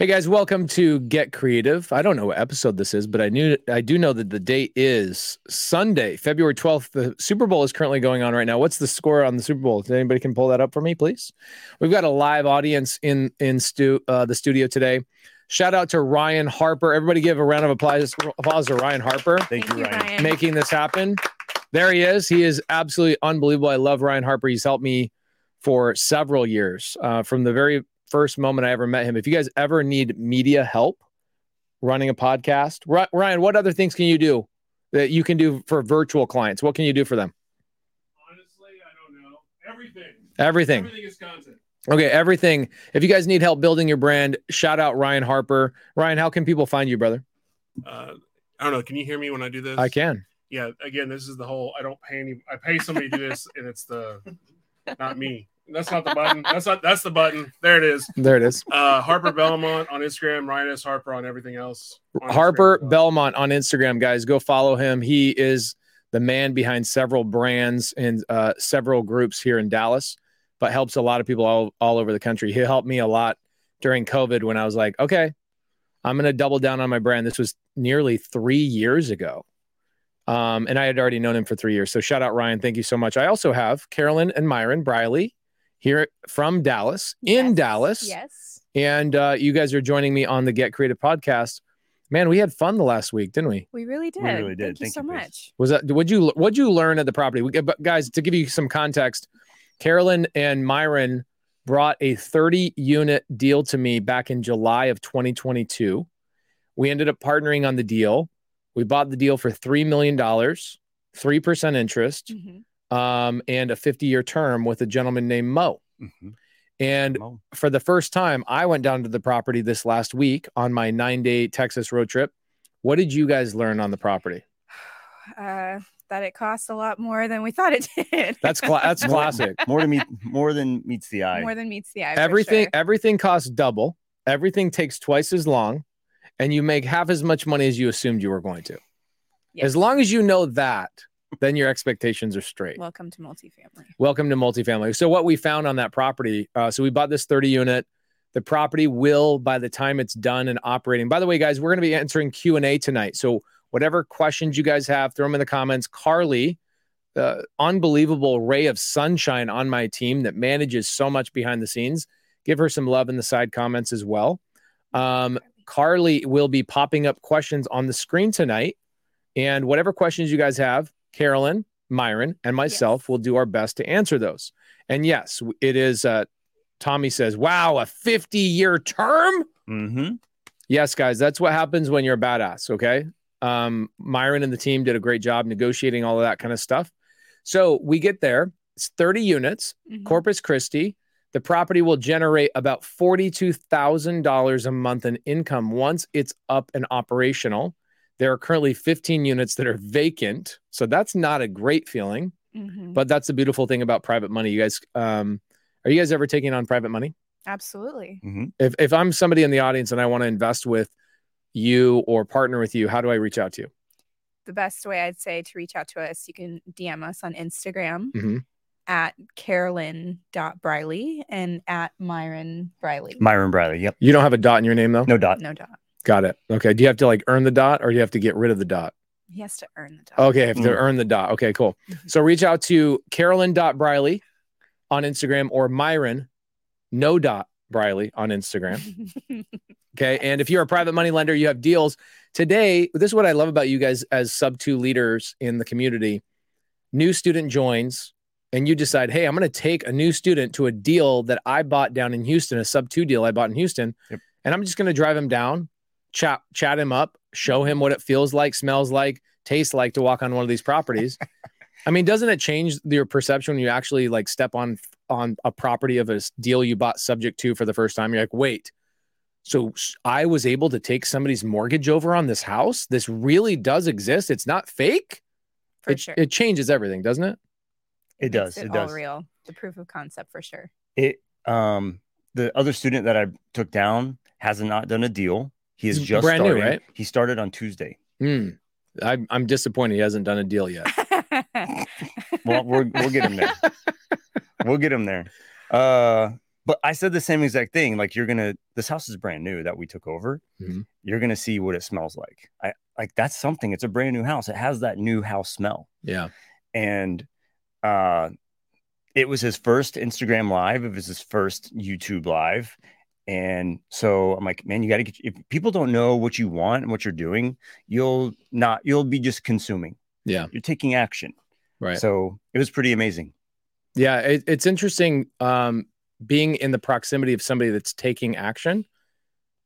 Hey guys, welcome to Get Creative. I don't know what episode this is, but I knew I do know that the date is Sunday, February 12th. The Super Bowl is currently going on right now. What's the score on the Super Bowl? If anybody can pull that up for me, please? We've got a live audience in in stu- uh, the studio today. Shout out to Ryan Harper. Everybody give a round of applause, applause to Ryan Harper. Thank, you, Ryan. making this happen. There he is. He is absolutely unbelievable. I love Ryan Harper. He's helped me for several years uh, from the very first moment I ever met him. If you guys ever need media help running a podcast, Ryan, what other things can you do that you can do for virtual clients? What can you do for them? Honestly, I don't know. Everything. Everything. Everything is content. Okay, everything. If you guys need help building your brand, shout out Ryan Harper. Ryan, how can people find you, brother? Uh, I don't know. Can you hear me when I do this? I can. Yeah. Again, this is the whole. I don't pay any. I pay somebody to do this, and it's the not me. That's not the button. That's not. That's the button. There it is. There it is. Uh, Harper Belmont on Instagram. Ryan S. Harper on everything else. On Harper well. Belmont on Instagram, guys. Go follow him. He is the man behind several brands and uh, several groups here in Dallas, but helps a lot of people all, all over the country. He helped me a lot during COVID when I was like, okay, I'm going to double down on my brand. This was nearly three years ago. Um, and I had already known him for three years. So shout out Ryan. Thank you so much. I also have Karolyn and Miron Briley here from Dallas, in Dallas. Yes. And uh, you guys are joining me on the Get Creative podcast. Man, we had fun the last week, didn't we? We really did. We really did. Thank you so you, much. Was that would you what'd you learn at the property? We, but guys, to give you some context, Karolyn and Miron brought a 30 unit deal to me back in July of 2022. We ended up partnering on the deal. We bought the deal for $3 million, 3% interest, Mhm. Um, and a 50 year term with a gentleman named Mo. Mhm. And Mo. for the first time, I went down to the property this last week on my nine day Texas road trip. What did you guys learn on the property? Uh, that it costs a lot more than we thought it did. That's cla- that's classic. More than meet, more than meets the eye. more than meets the eye. everything sure. everything costs double. Everything takes twice as long, and you make half as much money as you assumed you were going to. Yes. As long as you know that, then your expectations are straight. Welcome to multifamily. Welcome to multifamily. So what we found on that property, uh, so we bought this 30 unit. The property will, by the time it's done and operating. By the way, guys, we're going to be answering Q and A tonight. So whatever questions you guys have, throw them in the comments. Carly, the unbelievable ray of sunshine on my team that manages so much behind the scenes, give her some love in the side comments as well. Um, Carly will be popping up questions on the screen tonight, and whatever questions you guys have, Karolyn, Miron, and myself Yes. will do our best to answer those. And yes, it is. Uh, Tommy says, "Wow, a fifty-year term." Mm-hmm. Yes, guys, that's what happens when you're a badass. Okay. Um, Miron and the team did a great job negotiating all of that kind of stuff. So we get there. It's 30 units, Mhm. Corpus Christi. The property will generate about $42,000 a month in income once it's up and operational. There are currently 15 units that are vacant. So that's not a great feeling, Mhm. but that's the beautiful thing about private money. You guys, um, are you guys ever taking on private money? Absolutely. Mm-hmm. if if I'm somebody in the audience and I want to invest with you or partner with you, how do I reach out to you? The best way I'd say to reach out to us, you can DM us on Instagram Mhm. at karolyn.briley and at Miron Briley. Miron Bradley. Yep. You don't have a dot in your name though. No dot. no dot. Got it. Okay. Do you have to like earn the dot, or do you have to get rid of the dot? He has to earn the dot. Okay, have to Mm. earn the dot. Okay, cool. Mhm. So reach out to Karolyn.Briley on Instagram or Miron, no dot Briley on Instagram. Okay. And if you're a private money lender, you have deals. Today, this is what I love about you guys as sub two leaders in the community. New student joins, and you decide, hey, I'm going to take a new student to a deal that I bought down in Houston, a sub two deal I bought in Houston. Yep. And I'm just going to drive him down, chat, chat him up, show him what it feels like, smells like, tastes like to walk on one of these properties. I mean, doesn't it change your perception when you actually like step on on a property of a deal you bought subject to for the first time? You're like, wait, so I was able to take somebody's mortgage over on this house. This really does exist. It's not fake. for it, sure. it changes everything, doesn't it? It makes does, it all does. real. The proof of concept for sure. It um the other student that I took down has not done a deal. He is He's just brand new, right? He started on Tuesday. Hmm. I'm, I'm disappointed he hasn't done a deal yet. Well, we're, we'll get him there. we'll get him there. Uh, But I said the same exact thing. Like you're gonna, this house is brand new that we took over. Mhm. You're gonna see what it smells like. I like that's something. It's a brand new house. It has that new house smell. Yeah. And uh, it was his first Instagram live. It was his first YouTube live. And so I'm like, man, you got to get. If people don't know what you want and what you're doing, you'll not. You'll be just consuming. Yeah. You're taking action. Right. So it was pretty amazing. Yeah, it, it's interesting. Um, being in the proximity of somebody that's taking action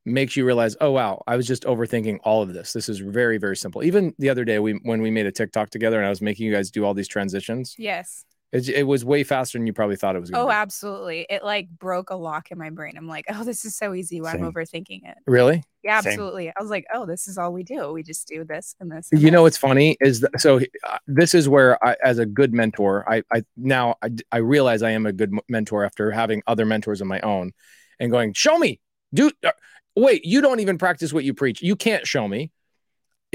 makes you realize, oh wow, I was just overthinking all of this. This is very, very simple. Even the other day, we when we made a TikTok together, and I was making you guys do all these transitions, Yes. It, it was way faster than you probably thought it was. Oh, be. absolutely. It like broke a lock in my brain. I'm like, oh, this is so easy Why. I'm overthinking it. really? Yeah, Same. absolutely. I was like, oh, this is all we do. We just do this and this. You know what's funny is that, so uh, this is where I, as a good mentor, I, I now I, I realize I am a good m- mentor after having other mentors of my own, and going, show me, dude. Uh, wait, you don't even practice what you preach. You can't show me.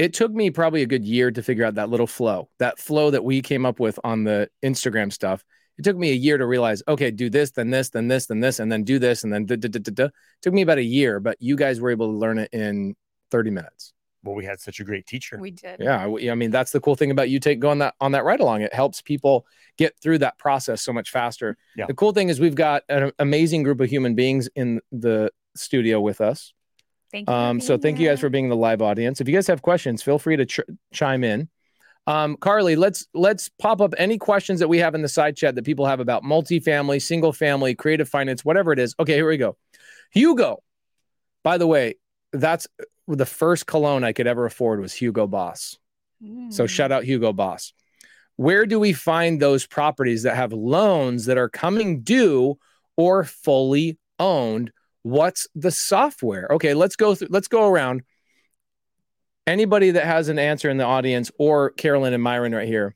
It took me probably a good year to figure out that little flow, that flow that we came up with on the Instagram stuff. It took me a year to realize, okay, do this, then this, then this, then this, and then do this, and then da, da, da, da, da. took me about a year, but you guys were able to learn it in 30 minutes. Well, we had such a great teacher. we did. Yeah, I I mean that's the cool thing about you take going that on that ride along. It helps people get through that process so much faster. Yeah. The cool thing is we've got an amazing group of human beings in the studio with us. Thank you. Um, so thank you guys for being in the live audience. If you guys have questions, feel free to ch- chime in. Um, Carly, let's let's pop up any questions that we have in the side chat that people have about multifamily, single family, creative finance, whatever it is. Okay, here we go. Hugo. By the way, that's the first cologne I could ever afford was Hugo Boss. So Mm. shout out Hugo Boss. Where do we find those properties that have loans that are coming due or fully owned? What's the software? Okay, let's go through let's go around. Anybody that has an answer in the audience or Karolyn and Miron right here.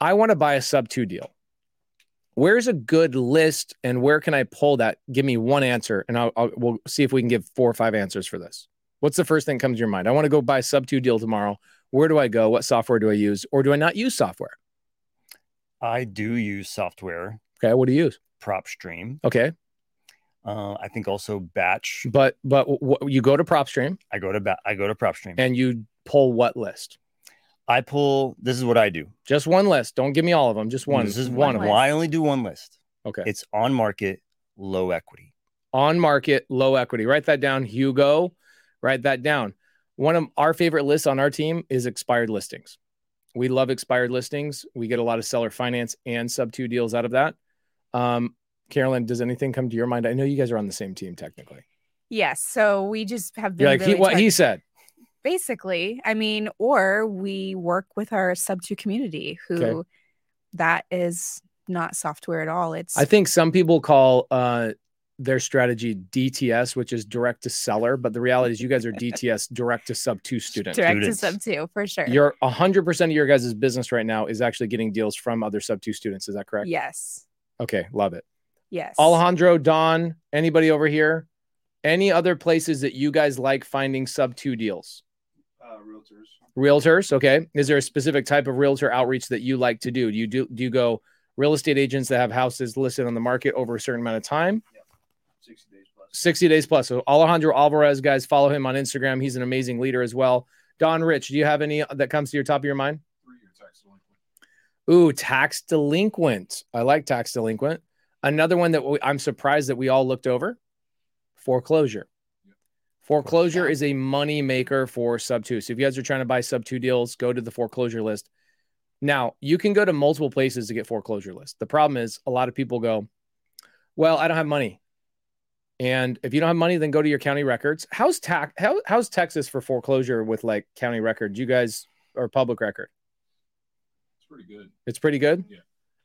I want to buy a sub 2 deal. Where's a good list and where can I pull that? Give me one answer and I'll, I'll we'll see if we can give four or five answers for this. What's the first thing that comes to your mind? I want to go buy a sub 2 deal tomorrow. Where do I go? What software do I use? Or do I not use software? I do use software, Okay, what do you use? PropStream. Okay, Uh, I think also Batch. but but w- you go to PropStream I go to ba- I go to PropStream. and you pull what list? I pull. This is what I do. Just one list. Don't give me all of them. Just one. This is one one. of Well, them. I only do one list. Okay. It's on market, low equity. On market, low equity. Write that down, Hugo. Write that down. One of our favorite lists on our team is expired listings. We love expired listings. We get a lot of seller finance and sub two deals out of that. Um, Karolyn, does anything come to your mind? I know you guys are on the same team technically. Yes. So we just have been You're like he, really what he said. basically i mean or we work with our sub 2 community who Okay. that is not software at all it's I think some people call uh, their strategy DTS, which is direct to seller, but the reality is you guys are DTS, direct to sub two students. direct students. to sub 2 for sure Your 100% of your guys' business right now is actually getting deals from other sub two students. Is that correct? yes Okay, love it. Yes Alejandro, Don, anybody over here? Any other places that you guys like finding sub two deals? Uh, realtors. Realtors, okay. Is there a specific type of realtor outreach that you like to do? Do you do do you go real estate agents that have houses listed on the market over a certain amount of time? 60 days plus. 60 days plus. So Alejandro Alvarez, guys, follow him on Instagram. He's an amazing leader as well. Don Rich, do you have any that comes to your top of your mind? Three year tax delinquent. Ooh, tax delinquent. I like tax delinquent. Another one that we, I'm surprised that we all looked over foreclosure. Foreclosure is a money maker for sub two. So if you guys are trying to buy sub two deals, go to the foreclosure list. Now you can go to multiple places to get foreclosure list. The problem is a lot of people go, well, I don't have money. And if you don't have money, then go to your county records. How's tax? How, how's Texas for foreclosure with like county records? You guys are public record. It's pretty good. It's pretty good. Yeah.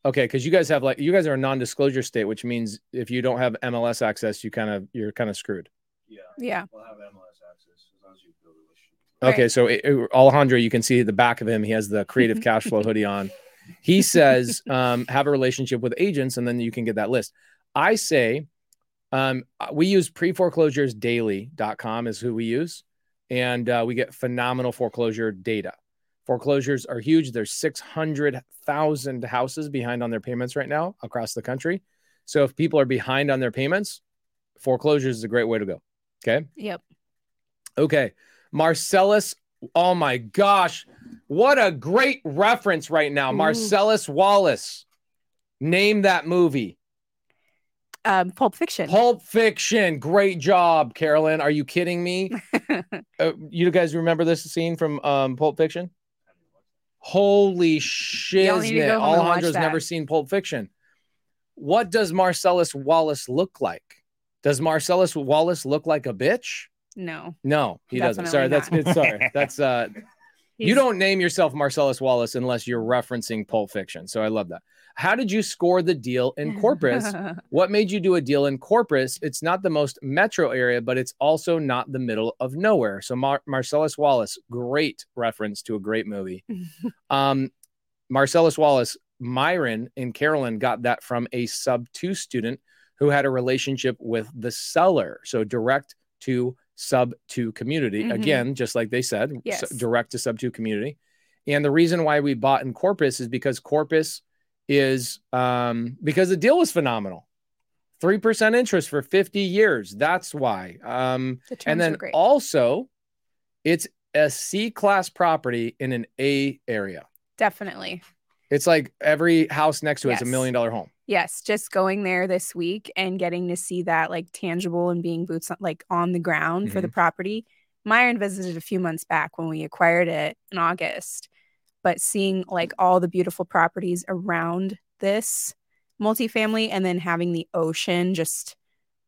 Okay, because you guys have like you guys are a non-disclosure state, which means if you don't have MLS access, you kind of you're kind of screwed. Yeah. yeah We'll have MLS access as long as you build a relationship. Okay, Right. so it, it- Alejandro, you can see the back of him. He has the creative cash flow hoodie on. He says, um, have a relationship with agents, and then you can get that list. I say, um, we use preforeclosuresdaily.com is who we use, and uh, we get phenomenal foreclosure data. Foreclosures are huge. There's 600,000 houses behind on their payments right now across the country. So if people are behind on their payments, foreclosures is a great way to go. Okay. Yep. Okay. Marcellus. Oh my gosh. What a great reference right now. Ooh. Marcellus Wallace. Name that movie. Um, Pulp Fiction. Pulp Fiction. Great job, Karolyn. Are you kidding me? uh, you guys remember this scene from um, Pulp Fiction? Holy Y'all need to shit. go home and watch Alejandro's never seen Pulp Fiction. What does Marcellus Wallace look like? Does Marcellus Wallace look like a bitch? no. No, he doesn't. Sorry, that's Definitely sorry. That's uh you don't name yourself Marcellus Wallace unless you're referencing Pulp Fiction. So I love that. How did you score the deal in Corpus? what made you do a deal in Corpus? It's not the most metro area, but it's also not the middle of nowhere. So Mar- Marcellus Wallace, great reference to a great movie. um, Marcellus Wallace, Miron and Karolyn got that from a sub two student who had a relationship with the seller. So direct to sub two community. Mhm. Again, just like they said, Yes. direct to sub two community. And the reason why we bought in Corpus is because Corpus is um, because the deal was phenomenal. 3% interest for 50 years. That's why. Um, the and then also, it's a C class property in an A area. Definitely. It's like every house next to it is a million dollar home. Yes, just going there this week and getting to see that like tangible and being boots on, like on the ground for the property. Miron visited a few months back when we acquired it in August, but seeing like all the beautiful properties around this multifamily and then having the ocean just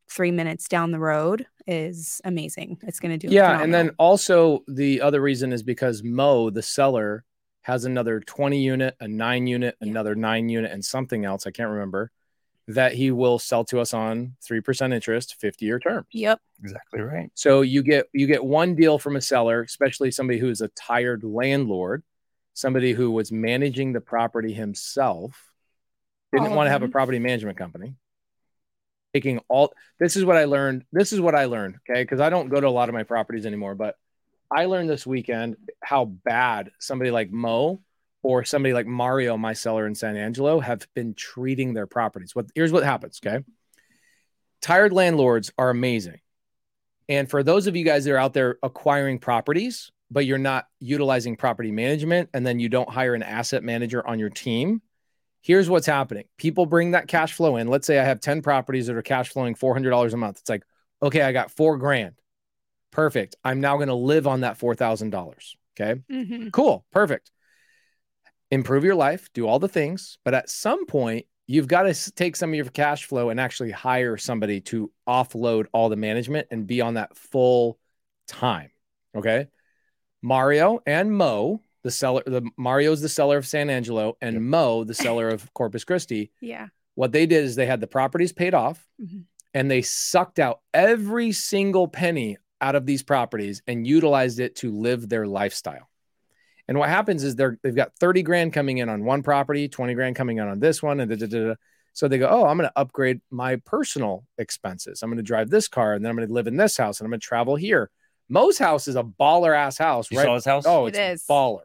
three minutes down the road is amazing. It's going to do Yeah. And then also, the other reason is because Mo, the seller, has another 20 unit, a nine unit, Yeah. another nine unit, and something else. I can't remember that he will sell to us on 3% interest, 50 year term. Yep. Exactly right. So you get you get one deal from a seller, especially somebody who's a tired landlord, somebody who was managing the property himself, didn't oh, want to have a property management company. Taking all this is what I learned. This is what I learned, okay? Because I don't go to a lot of my properties anymore, but I learned this weekend how bad somebody like Mo or somebody like Mario, my seller in San Angelo, have been treating their properties. What here's what happens, okay? Tired landlords are amazing. And for those of you guys that are out there acquiring properties, but you're not utilizing property management, and then you don't hire an asset manager on your team, here's what's happening. People bring that cash flow in. Let's say I have 10 properties that are cash flowing $400 a month. It's like, okay, I got four grand. Perfect. I'm now going to live on that $4,000. Okay. Mhm. Cool. Perfect. Improve your life, do all the things. But at some point, you've got to take some of your cash flow and actually hire somebody to offload all the management and be on that full time. Okay. Mario and Mo, the seller, the Mario's the seller of San Angelo, and Yep. Mo, the seller of Corpus Christi. Yeah. What they did is they had the properties paid off Mhm. and they sucked out every single penny out of these properties and utilized it to live their lifestyle. And what happens is they're they've got 30 grand coming in on one property, 20 grand coming in on this one, and da, da, da. so they go, Oh, I'm going to upgrade my personal expenses. I'm going to drive this car and then I'm going to live in this house and I'm going to travel here. Mo's house is a baller ass house, You right? saw his house? Oh, It it's is. baller.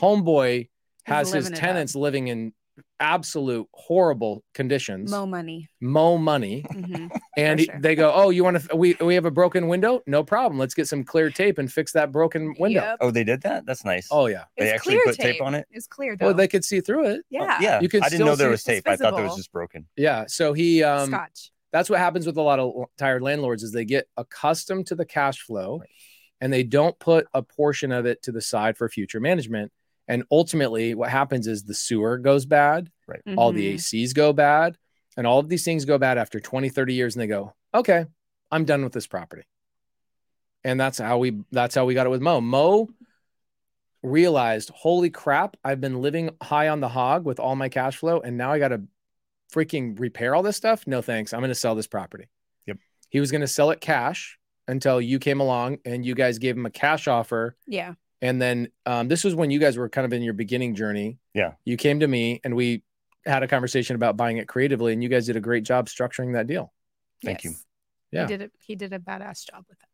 Homeboy has his living it up. tenants living in absolute horrible conditions. Mo money. Mo money. Mhm. And For he- sure. they go, "Oh, you want to? We we have a broken window? No problem. Let's get some clear tape and fix that broken window." Yep. Oh, they did that? That's nice. Oh yeah. They It's actually clear put tape on it? It's clear though. Well, they could see through it. yeah. yeah. You can I didn't know still there was it's tape. I thought that was visible. just broken. Yeah. So he um Scotch. That's what happens with a lot of tired landlords is they get accustomed to the cash flow and they don't put a portion of it to the side for future management. And ultimately what happens is the sewer goes bad, all the Mhm. ACs go bad, and all of these things go bad after 20, 30 years and they go, "Okay, I'm done with this property." And that's how we that's how we got it with Mo. Mo realized, "Holy crap, I've been living high on the hog with all my cash flow and now I got to freaking repair all this stuff? No thanks. I'm going to sell this property." Yep. He was going to sell it cash until you came along and you guys gave him a cash offer Yeah. and then um, this was when you guys were kind of in your beginning journey. Yeah. You came to me and we had a conversation about buying it creatively, and you guys did a great job structuring that deal. Thank you. Yeah. He did it. He did a badass job with it.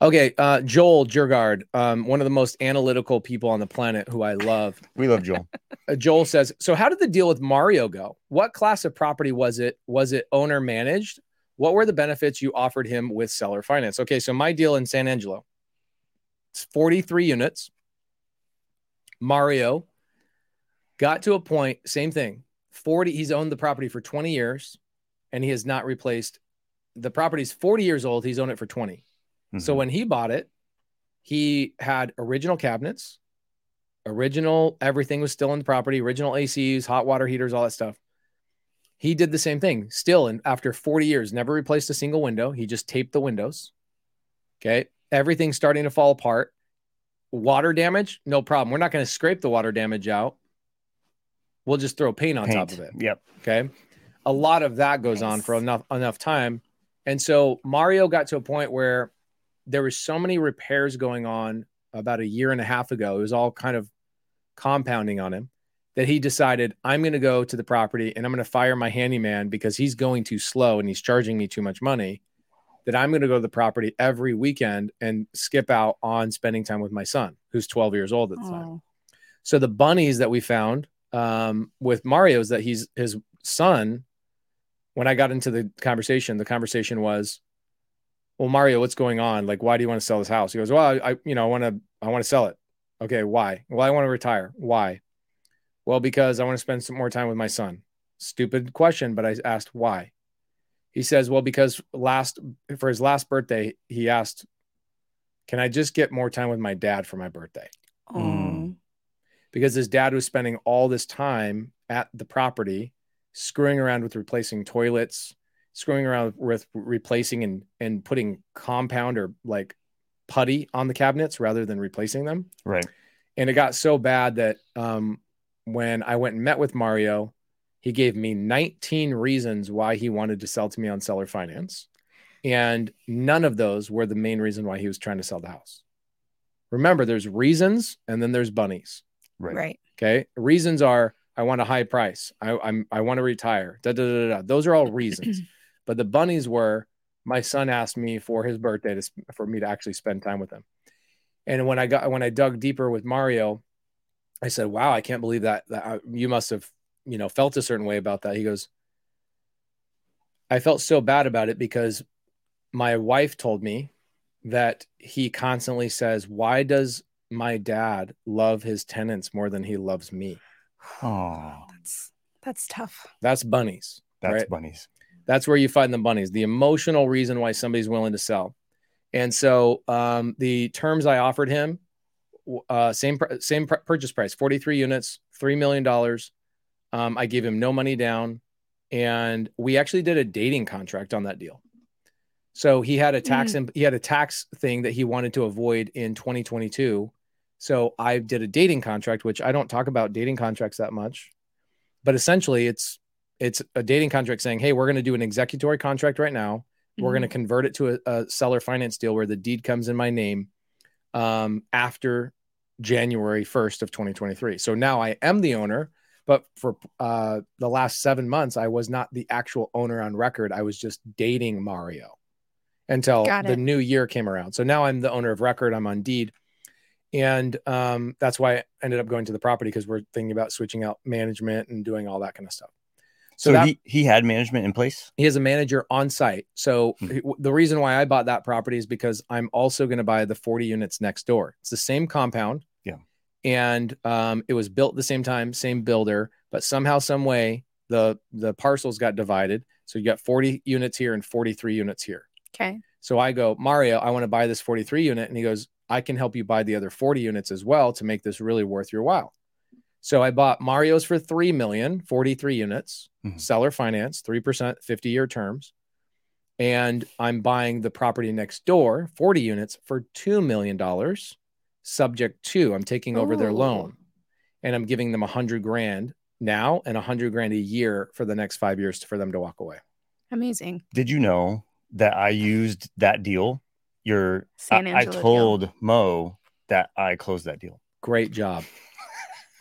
Okay, uh, Joel Jurgard, um, one of the most analytical people on the planet, who I love. We love Joel. Uh, Joel says, "So how did the deal with Mario go? What class of property was it? Was it owner managed? What were the benefits you offered him with seller finance?" Okay, so my deal in San Angelo, it's 43 units. Mario got to a point, same thing. 40, he's owned the property for 20 years and he has not replaced the property's 40 years old. He's owned it for 20. Mm-hmm. So when he bought it, he had original cabinets, original everything was still in the property, original ACs, hot water heaters, all that stuff. He did the same thing still. And after 40 years, never replaced a single window. He just taped the windows. Okay. Everything's starting to fall apart. Water damage, no problem. We're not going to scrape the water damage out. We'll just throw paint on Paint. top of it. Yep. Okay. A lot of that goes on for enough enough time. And so Mario got to a point where there was so many repairs going on about a year and a half ago. It was all kind of compounding on him that he decided I'm going to go to the property and I'm going to fire my handyman because he's going too slow and he's charging me too much money. That I'm going to go to the property every weekend and skip out on spending time with my son, who's 12 years old at the time. So the bunnies that we found um, with Mario's that he's his son. When I got into the conversation, the conversation was, "Well, Mario, what's going on? Like, why do you want to sell this house?" He goes, "Well, I, I you know, I want to, I want to sell it. Okay, why? Well, I want to retire. Why? Well, because I want to spend some more time with my son. Stupid question, but I asked why. He says, "Well, because last for his last birthday, he asked, "Can I just get more time with my dad for my birthday?" oh. Mm. because his dad was spending all this time at the property screwing around with replacing toilets screwing around with replacing and and putting compound or like putty on the cabinets rather than replacing them Right. and it got so bad that um, when i went and met with mario he gave me 19 reasons why he wanted to sell to me on seller finance and none of those were the main reason why he was trying to sell the house remember there's reasons and then there's bunnies Right. Right. Okay. Reasons are I want a high price. I, I'm I want to retire. Da, da, da, da, da. Those are all reasons. but the bunnies were my son asked me for his birthday to for me to actually spend time with him. And when I got when I dug deeper with Mario, I said, "Wow, I can't believe that that uh, you must have you know felt a certain way about that." He goes, "I felt so bad about it because my wife told me that he constantly says, "Why does my dad love his tenants more than he loves me?" Oh, That's that's tough. That's bunnies. that's Right. bunnies. That's where you find the bunnies, the emotional reason why somebody's willing to sell. And so um, the terms I offered him, uh, same same purchase price, 43 units, $3 million. Um, I gave him no money down. And we actually did a dating contract on that deal. So he had a tax and he had a tax thing that he wanted to avoid in 2022. So I did a dating contract, which I don't talk about dating contracts that much, but essentially it's it's a dating contract saying, hey, we're going to do an executory contract right now. We're going to convert it to a, a seller finance deal where the deed comes in my name um, after January 1st of 2023. So now I am the owner, but for uh, the last seven months, I was not the actual owner on record. I was just dating Mario until the new year came around. So now I'm the owner of record. I'm on deed. And um, that's why I ended up going to the property because we're thinking about switching out management and doing all that kind of stuff. So, that- he, he had management in place. he has a manager on site. So Hmm. the reason why I bought that property is because I'm also going to buy the 40 units next door. It's the same compound. Yeah. And um, it was built the same time, same builder, but somehow, some way, the the parcels got divided. So you got 40 units here and 43 units here. Okay. So I go, Mario, I want to buy this 43 unit. And he goes, I can help you buy the other 40 units as well to make this really worth your while. So I bought Mario's for 3 million, 43 units, Mhm. seller finance, 3%, 50 year terms. And I'm buying the property next door, 40 units for $2 million, subject to I'm taking over their loan and I'm giving them a hundred grand now and a hundred grand a year for the next five years for them to walk away. Amazing. Did you know that I used that deal? Your San I, I Angelo deal. told Mo that I closed that deal. Great job.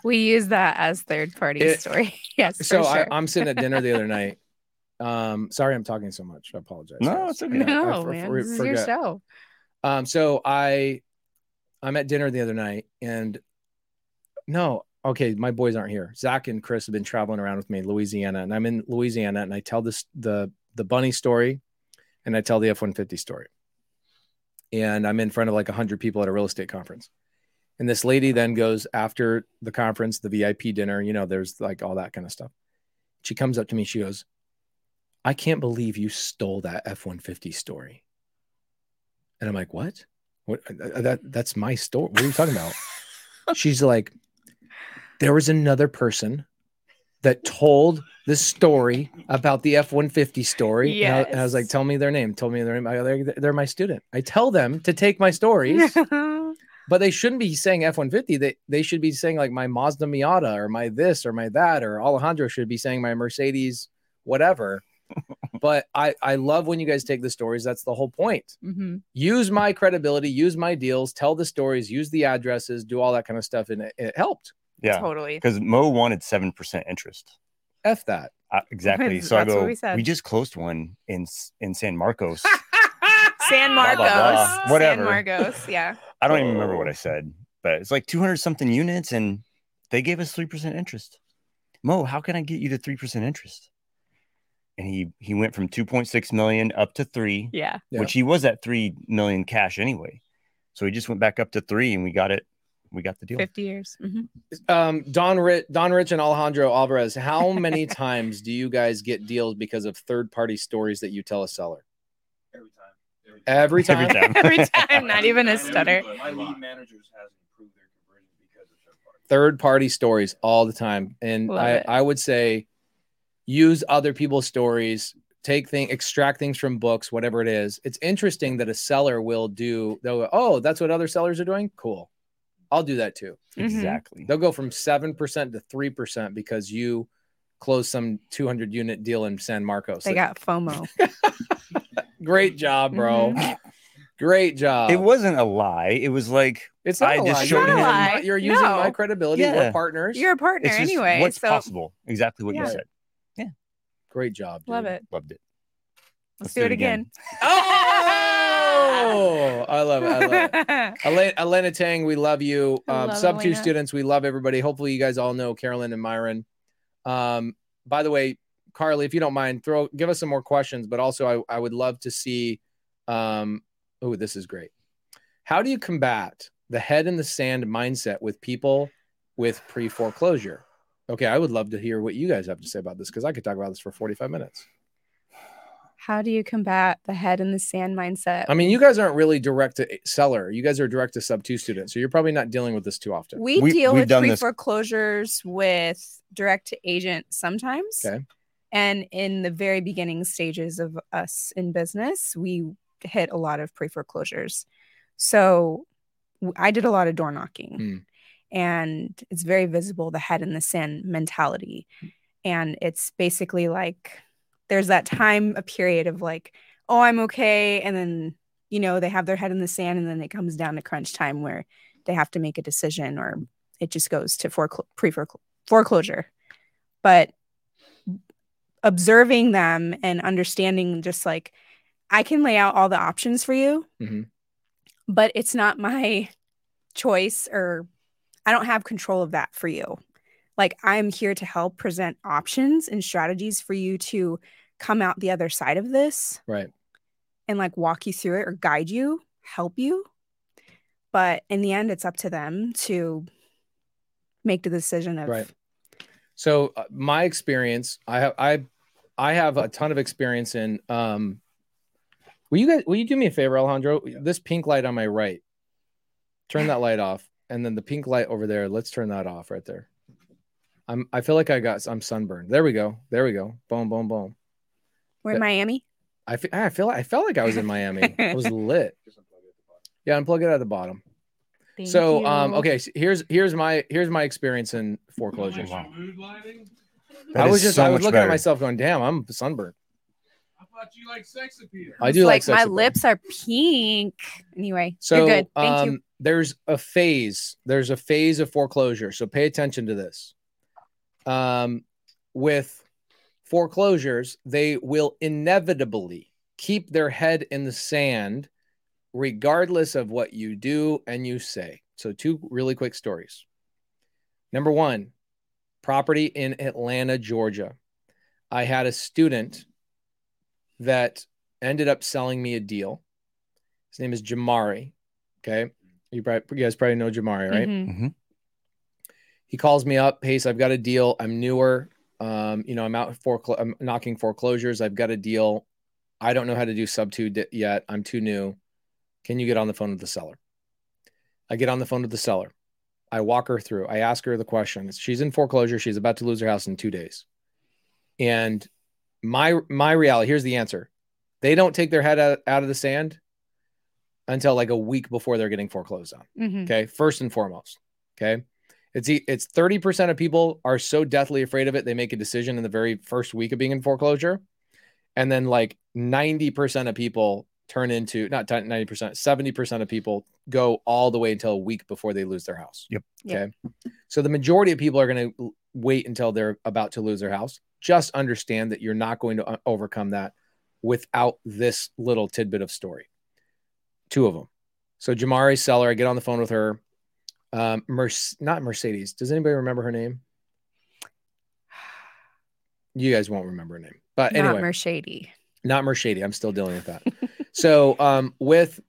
We use that as third party It- story. yes. so sure. I, I'm sitting at dinner the other night. Um, sorry, I'm talking so much. I apologize. No, it's okay. Yeah, I no, for- man. for- this is your show. Um, so I, I'm at dinner the other night, and no, okay, my boys aren't here. Zach and Chris have been traveling around with me, in Louisiana, and I'm in Louisiana, and I tell this the the bunny story, and I tell the F one fifty story, and I'm in front of like hundred people at a real estate conference, and this lady then goes after the conference, the VIP dinner, you know, there's like all that kind of stuff. She comes up to me, she goes, "I can't believe you stole that F one fifty story," and I'm like, "What? What? uh, That that's my story. What are you talking about?" She's like there was another person that told the story about the F 150 story. And I, and I was like, tell me their name. Tell me their name. I They're, they're my student. I tell them to take my stories, but they shouldn't be saying F 150. They, they should be saying like my Mazda Miata or my this or my that, or Alejandro should be saying my Mercedes, whatever. but I, I love when you guys take the stories. That's the whole point hmm use my credibility, use my deals, tell the stories, use the addresses, do all that kind of stuff. And it, it helped. Yeah. Totally. Because Mo wanted 7% interest. F that. Uh, exactly. So I That's what go, we said. we just closed one in in San Marcos. San Blah, Marcos. blah, blah. Whatever. San Marcos. Yeah. I don't even remember what I said, but it's like 200 something units and they gave us 3% interest. Mo, how can I get you to 3% interest? And he he went from 2.6 million up to 3, Yeah. Yeah. which he was at 3 million cash anyway. So he just went back up to 3 and we got it. We got the deal. 50 years. hmm Um, Don Rich, Don Rich, and Alejandro Alvarez. How many times do you guys get deals because of third-party stories that you tell a seller? Every time. Every time. Every time. Every time, not even a stutter. My lead managers has improved their conversion because of third party. Stories all the time, and Love I, it. I would say use other people's stories. Take things, extract things from books, whatever it is. It's interesting that a seller will do. They'll go, oh, that's what other sellers are doing. Cool, I'll do that too. Mhm. Exactly. They'll go from seven percent to three percent because you closed some 200 unit deal in San Marcos. They got FOMO. Great job, bro. Great job. It wasn't a lie. It was like It's not I a just lie. showed You're, him- using a my- lie. you're using No. my credibility. Yeah. We're partners. You're a partner it's anyway. what's so possible. Exactly what Yeah. you said. Yeah. Great job. love it. Loved it. Let's, do it again. Oh, I love it. I love it. Elena, Elena Tang, we love you. Um, love sub two students, we love everybody. Hopefully, you guys all know Karolyn and Miron. Um, by the way, Carly, if you don't mind, throw give us some more questions, but also I, I would love to see. Um, oh, this is great. How do you combat the head in the sand mindset with people with pre foreclosure? Okay, I would love to hear what you guys have to say about this because I could talk about this for 45 minutes. How do you combat the head in the sand mindset? I mean, you guys aren't really direct to seller. You guys are direct to sub two students. So you're probably not dealing with this too often. we, We- deal with pre foreclosures with direct to agent sometimes. Okay. And in the very beginning stages of us in business, we hit a lot of pre foreclosures. So I did a lot of door knocking, Mm. and it's very visible the head in the sand mentality. And it's basically like there's that time, a period of like, oh, I'm okay. And then, you know, they have their head in the sand, and then it comes down to crunch time where they have to make a decision or it just goes to foreclo- pre foreclosure. But observing them and understanding just like I can lay out all the options for you, Mhm. but it's not my choice or I don't have control of that for you. Like I'm here to help present options and strategies for you to come out the other side of this Right. and like walk you through it or guide you, help you. But in the end, it's up to them to make the decision of Right. So uh, my experience, I have I I have a ton of experience in um will you guys will you do me a favor, Alejandro? This pink light on my right. Turn that light off. And then the pink light over there, let's turn that off right there. I'm I feel like I got I'm sunburned. There we go. There we go. Boom, boom, boom. we're in Miami. I feel I feel I felt like I was in Miami. I was lit. Yeah, unplug it at the bottom. Thank so um okay, so here's here's my here's my experience in foreclosure. Nice mood lighting. That I was just so I was much looking at myself going, damn, I'm sunburned. I thought you like sex appeal. I do like like, sex my appeal. lips are pink. Anyway, So you're good. Thank um, you. there's a phase. There's a phase of foreclosure. So pay attention to this. Um, with foreclosures, they will inevitably keep their head in the sand regardless of what you do and you say. So, two really quick stories. Number one, property in Atlanta, Georgia. I had a student that ended up selling me a deal. His name is Jamari. Okay. You, probably, you guys probably know Jamari, right? Mhm. He calls me up. Hey, so I've got a deal. I'm newer. Um, you know, I'm out for I'm knocking foreclosures. I've got a deal. I don't know how to do sub two di- yet. I'm too new. Can you get on the phone with the seller? I get on the phone with the seller. I walk her through. I ask her the question. She's in foreclosure. She's about to lose her house in two days. And my my reality here's the answer. They don't take their head out, out of the sand until like a week before they're getting foreclosed on. Mhm. Okay. First and foremost. Okay. It's it's 30% of people are so deathly afraid of it, they make a decision in the very first week of being in foreclosure. And then like 90% of people turn into not 90%, 70% of people go all the way until a week before they lose their house. Yep. Okay. So the majority of people are going to wait until they're about to lose their house. Just understand that you're not going to uh, overcome that without this little tidbit of story. Two of them. So Jamari Seller, I get on the phone with her. Um, Merce, not Mercedes. Does anybody remember her name? You guys won't remember her name, but Not anyway, Mershady. not Mercedes. I'm still dealing with that. so um, with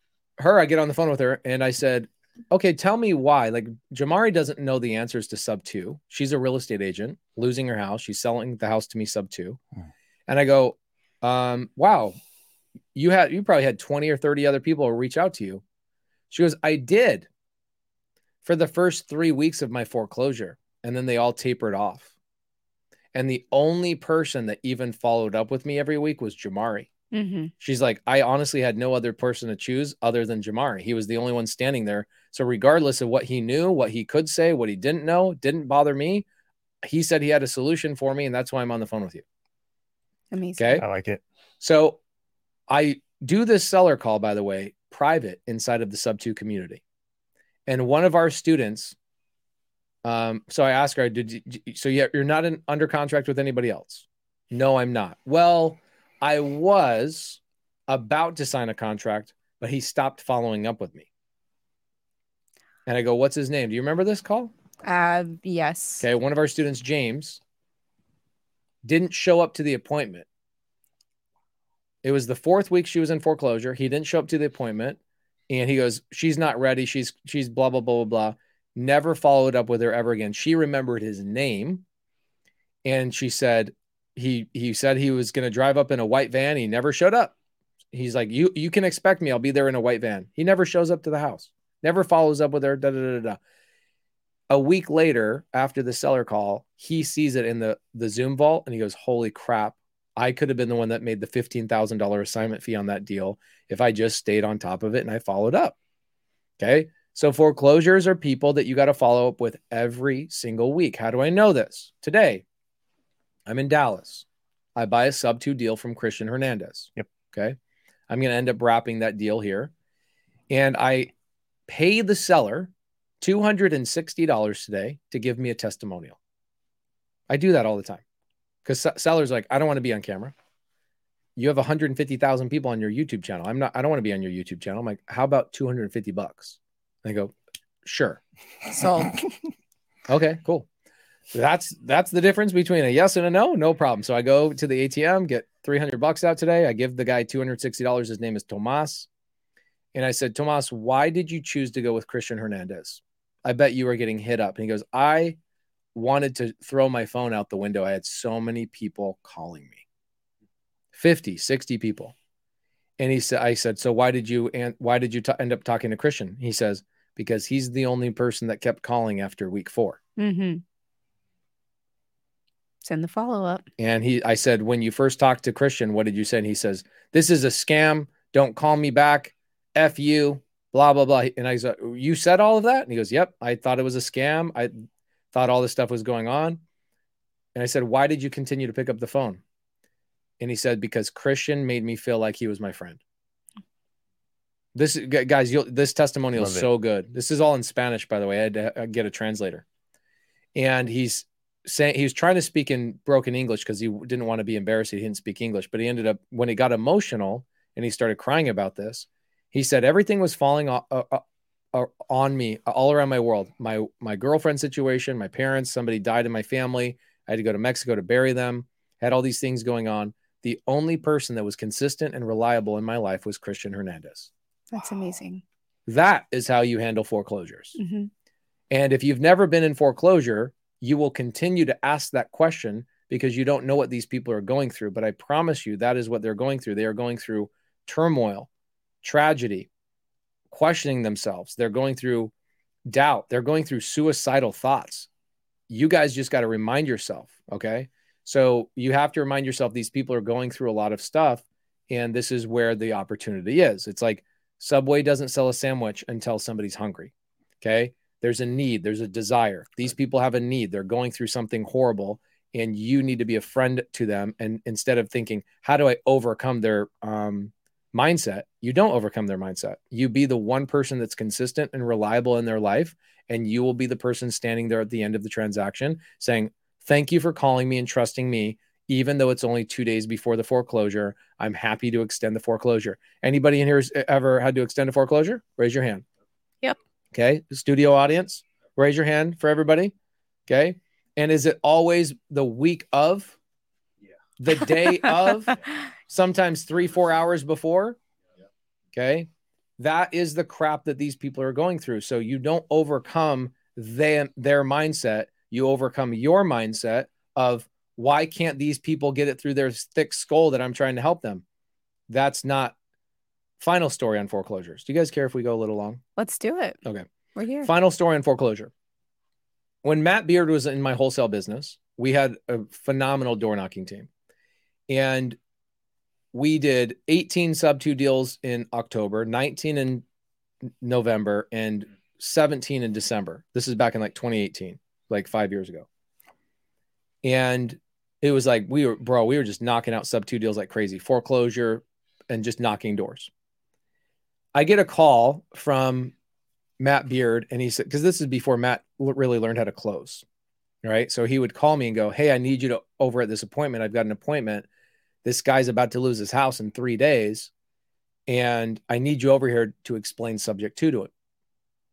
her, I get on the phone with her and I said, okay, tell me why. Like Jamari doesn't know the answers to sub two. She's a real estate agent losing her house. She's selling the house to me sub two. Hmm. And I go, um, wow, you had, you probably had 20 or 30 other people reach out to you. She goes, I did for the first three weeks of my foreclosure. And then they all tapered off. And the only person that even followed up with me every week was Jamari. Hmm She's like, I honestly had no other person to choose other than Jamari. He was the only one standing there. So, regardless of what he knew, what he could say, what he didn't know, didn't bother me. He said he had a solution for me, and that's why I'm on the phone with you. Amazing. Okay. I like it. So, I do this seller call, by the way, private inside of the sub two community. And one of our students, um, so I asked her, did you, so yeah, you're not in, under contract with anybody else? No, I'm not. Well, I was about to sign a contract, but he stopped following up with me. And I go, what's his name? Do you remember this call? Uh, yes. Okay. One of our students, James, didn't show up to the appointment. It was the fourth week she was in foreclosure. He didn't show up to the appointment. And he goes, She's not ready. She's she's blah, blah, blah, blah, blah. Never followed up with her ever again. She remembered his name. And she said, he he said he was gonna drive up in a white van. He never showed up. He's like, You you can expect me. I'll be there in a white van. He never shows up to the house, never follows up with her. Da, da, da, da, a week later after the seller call he sees it in the the zoom vault and he goes holy crap i could have been the one that made the $15000 assignment fee on that deal if i just stayed on top of it and i followed up okay so foreclosures are people that you got to follow up with every single week how do i know this today i'm in dallas i buy a sub 2 deal from christian hernandez Yep. okay i'm going to end up wrapping that deal here and i pay the seller $260 today to give me a testimonial. I do that all the time because sellers like, I don't want to be on camera. You have 150,000 people on your YouTube channel. I'm not, I don't want to be on your YouTube channel. I'm like, how about 250 bucks? They go, sure. So, Okay, cool. That's that's the difference between a yes and a no. No problem. So I go to the ATM, get 300 bucks out today. I give the guy $260. His name is Tomas. And I said, Tomas, why did you choose to go with Christian Hernandez? I bet you were getting hit up. And he goes, I wanted to throw my phone out the window. I had so many people calling me 50, 60 people. And he said, I said, so why did you, and why did you t- end up talking to Christian? He says, because he's the only person that kept calling after week four. hmm Send the follow up. And he, I said, when you first talked to Christian, what did you say? And he says, this is a scam. Don't call me back. F you, blah, blah, blah. And I said, you said all of that? And he goes, yep. I thought it was a scam. I thought all this stuff was going on. And I said, why did you continue to pick up the phone? And he said, because Christian made me feel like he was my friend. This gu- guys, you'll, this testimonial is Love it. so good. This is all in Spanish, by the way. I had to uh, get a translator. And he's saying he was trying to speak in broken English because he didn't want to be embarrassed. He didn't speak English, but he ended up when he got emotional and he started crying about this. He said everything was falling o- on me all around my world. My my girlfriend situation, my parents, somebody died in my family. I had to go to Mexico to bury them. Had all these things going on. The only person that was consistent and reliable in my life was Christian Hernandez. That's amazing. That is how you handle foreclosures. hmm And if you've never been in foreclosure, you will continue to ask that question because you don't know what these people are going through. But I promise you, that is what they're going through. They are going through turmoil, tragedy, questioning themselves. They're going through doubt. They're going through suicidal thoughts. You guys just got to remind yourself, okay? So you have to remind yourself these people are going through a lot of stuff. And this is where the opportunity is. It's like Subway doesn't sell a sandwich until somebody's hungry. Okay. There's a need, there's a desire. These people have a need. They're going through something horrible, and you need to be a friend to them. And instead of thinking, how do I overcome their um, mindset, you don't overcome their mindset. You be the one person that's consistent and reliable in their life, and you will be the person standing there at the end of the transaction saying, Thank you for calling me and trusting me. Even though it's only two days before the foreclosure, I'm happy to extend the foreclosure. Anybody in here has ever had to extend a foreclosure? Raise your hand. Okay. Studio audience, raise your hand for everybody. Okay. And is it always the week of? Yeah. The day of? Sometimes three, four hours before? Okay. That is the crap that these people are going through. So you don't overcome them, their mindset. You overcome your mindset of why can't these people get it through their thick skull that I'm trying to help them? That's not final story on foreclosures. Do you guys care if we go a little long? Let's do it. Okay. We're here. Final story on foreclosure. When Matt Beard was in my wholesale business, we had a phenomenal door knocking team. And we did 18 SubTo deals in October, 19 in November, and 17 in December. This is back in like 2018, like five years ago. And it was like we were, bro, we were just knocking out SubTo deals like crazy, foreclosure and just knocking doors. I get a call from Matt Beard, and he said, because this is before Matt really learned how to close. Right. So he would call me and go, Hey, I need you to over at this appointment. I've got an appointment. This guy's about to lose his house in three days. And I need you over here to explain subject two to it.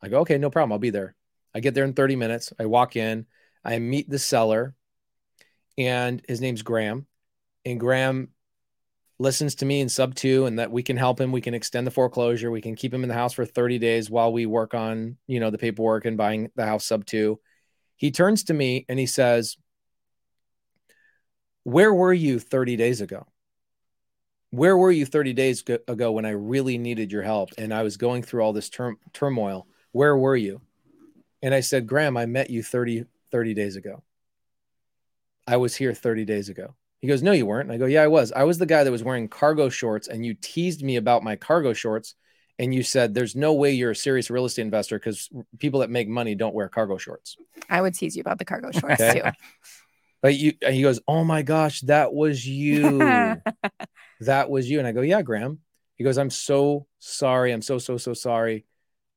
I go, Okay, no problem. I'll be there. I get there in 30 minutes. I walk in, I meet the seller, and his name's Graham. And Graham listens to me in SubTo and that we can help him. We can extend the foreclosure. We can keep him in the house for 30 days while we work on, you know, the paperwork and buying the house SubTo. He turns to me and he says, Where were you 30 days ago? Where were you 30 days ago when I really needed your help and I was going through all this term- turmoil? Where were you? And I said, Graham, I met you 30, 30 days ago. I was here 30 days ago. He goes, No, you weren't. And I go, Yeah, I was. I was the guy that was wearing cargo shorts and you teased me about my cargo shorts. And you said, There's no way you're a serious real estate investor because people that make money don't wear cargo shorts. I would tease you about the cargo shorts Okay. too. But you, and he goes, Oh my gosh, that was you. that was you. And I go, Yeah, Graham. He goes, I'm so sorry. I'm so, so, so sorry.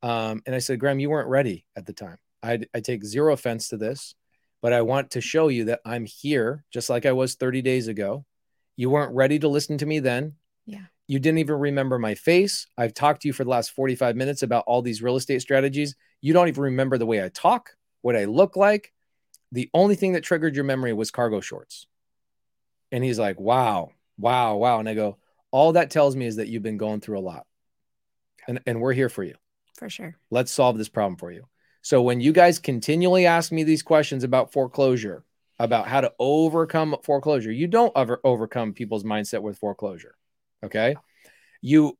Um, and I said, Graham, you weren't ready at the time. I, I take zero offense to this, but I want to show you that I'm here just like I was 30 days ago. You weren't ready to listen to me then. Yeah. You didn't even remember my face. I've talked to you for the last 45 minutes about all these real estate strategies. You don't even remember the way I talk, what I look like. The only thing that triggered your memory was cargo shorts. And he's like, wow, wow, wow. And I go, all that tells me is that you've been going through a lot. And, and we're here for you. For sure. Let's solve this problem for you. So when you guys continually ask me these questions about foreclosure, about how to overcome foreclosure, you don't ever overcome people's mindset with foreclosure. Okay? You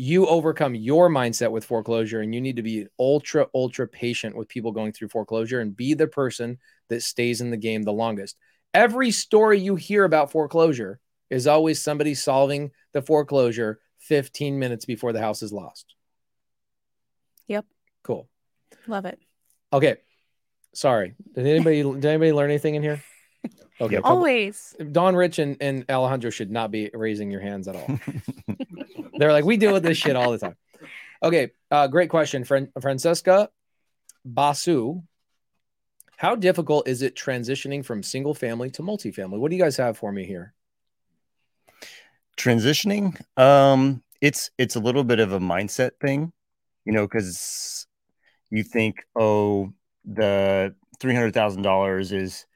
you overcome your mindset with foreclosure and you need to be ultra ultra patient with people going through foreclosure and be the person that stays in the game the longest. Every story you hear about foreclosure is always somebody solving the foreclosure 15 minutes before the house is lost. Yep. Cool. Love it. Okay. Sorry. Did anybody did anybody learn anything in here? Okay. Yep. Always. Don Rich and, and Alejandro should not be raising your hands at all. They're like, we deal with this shit all the time. Okay. Uh, great question. Fran- Francesca Basu. How difficult is it transitioning from single family to multifamily? What do you guys have for me here? Transitioning, um, it's it's a little bit of a mindset thing, you know, because you think, oh, the three hundred thousand dollars is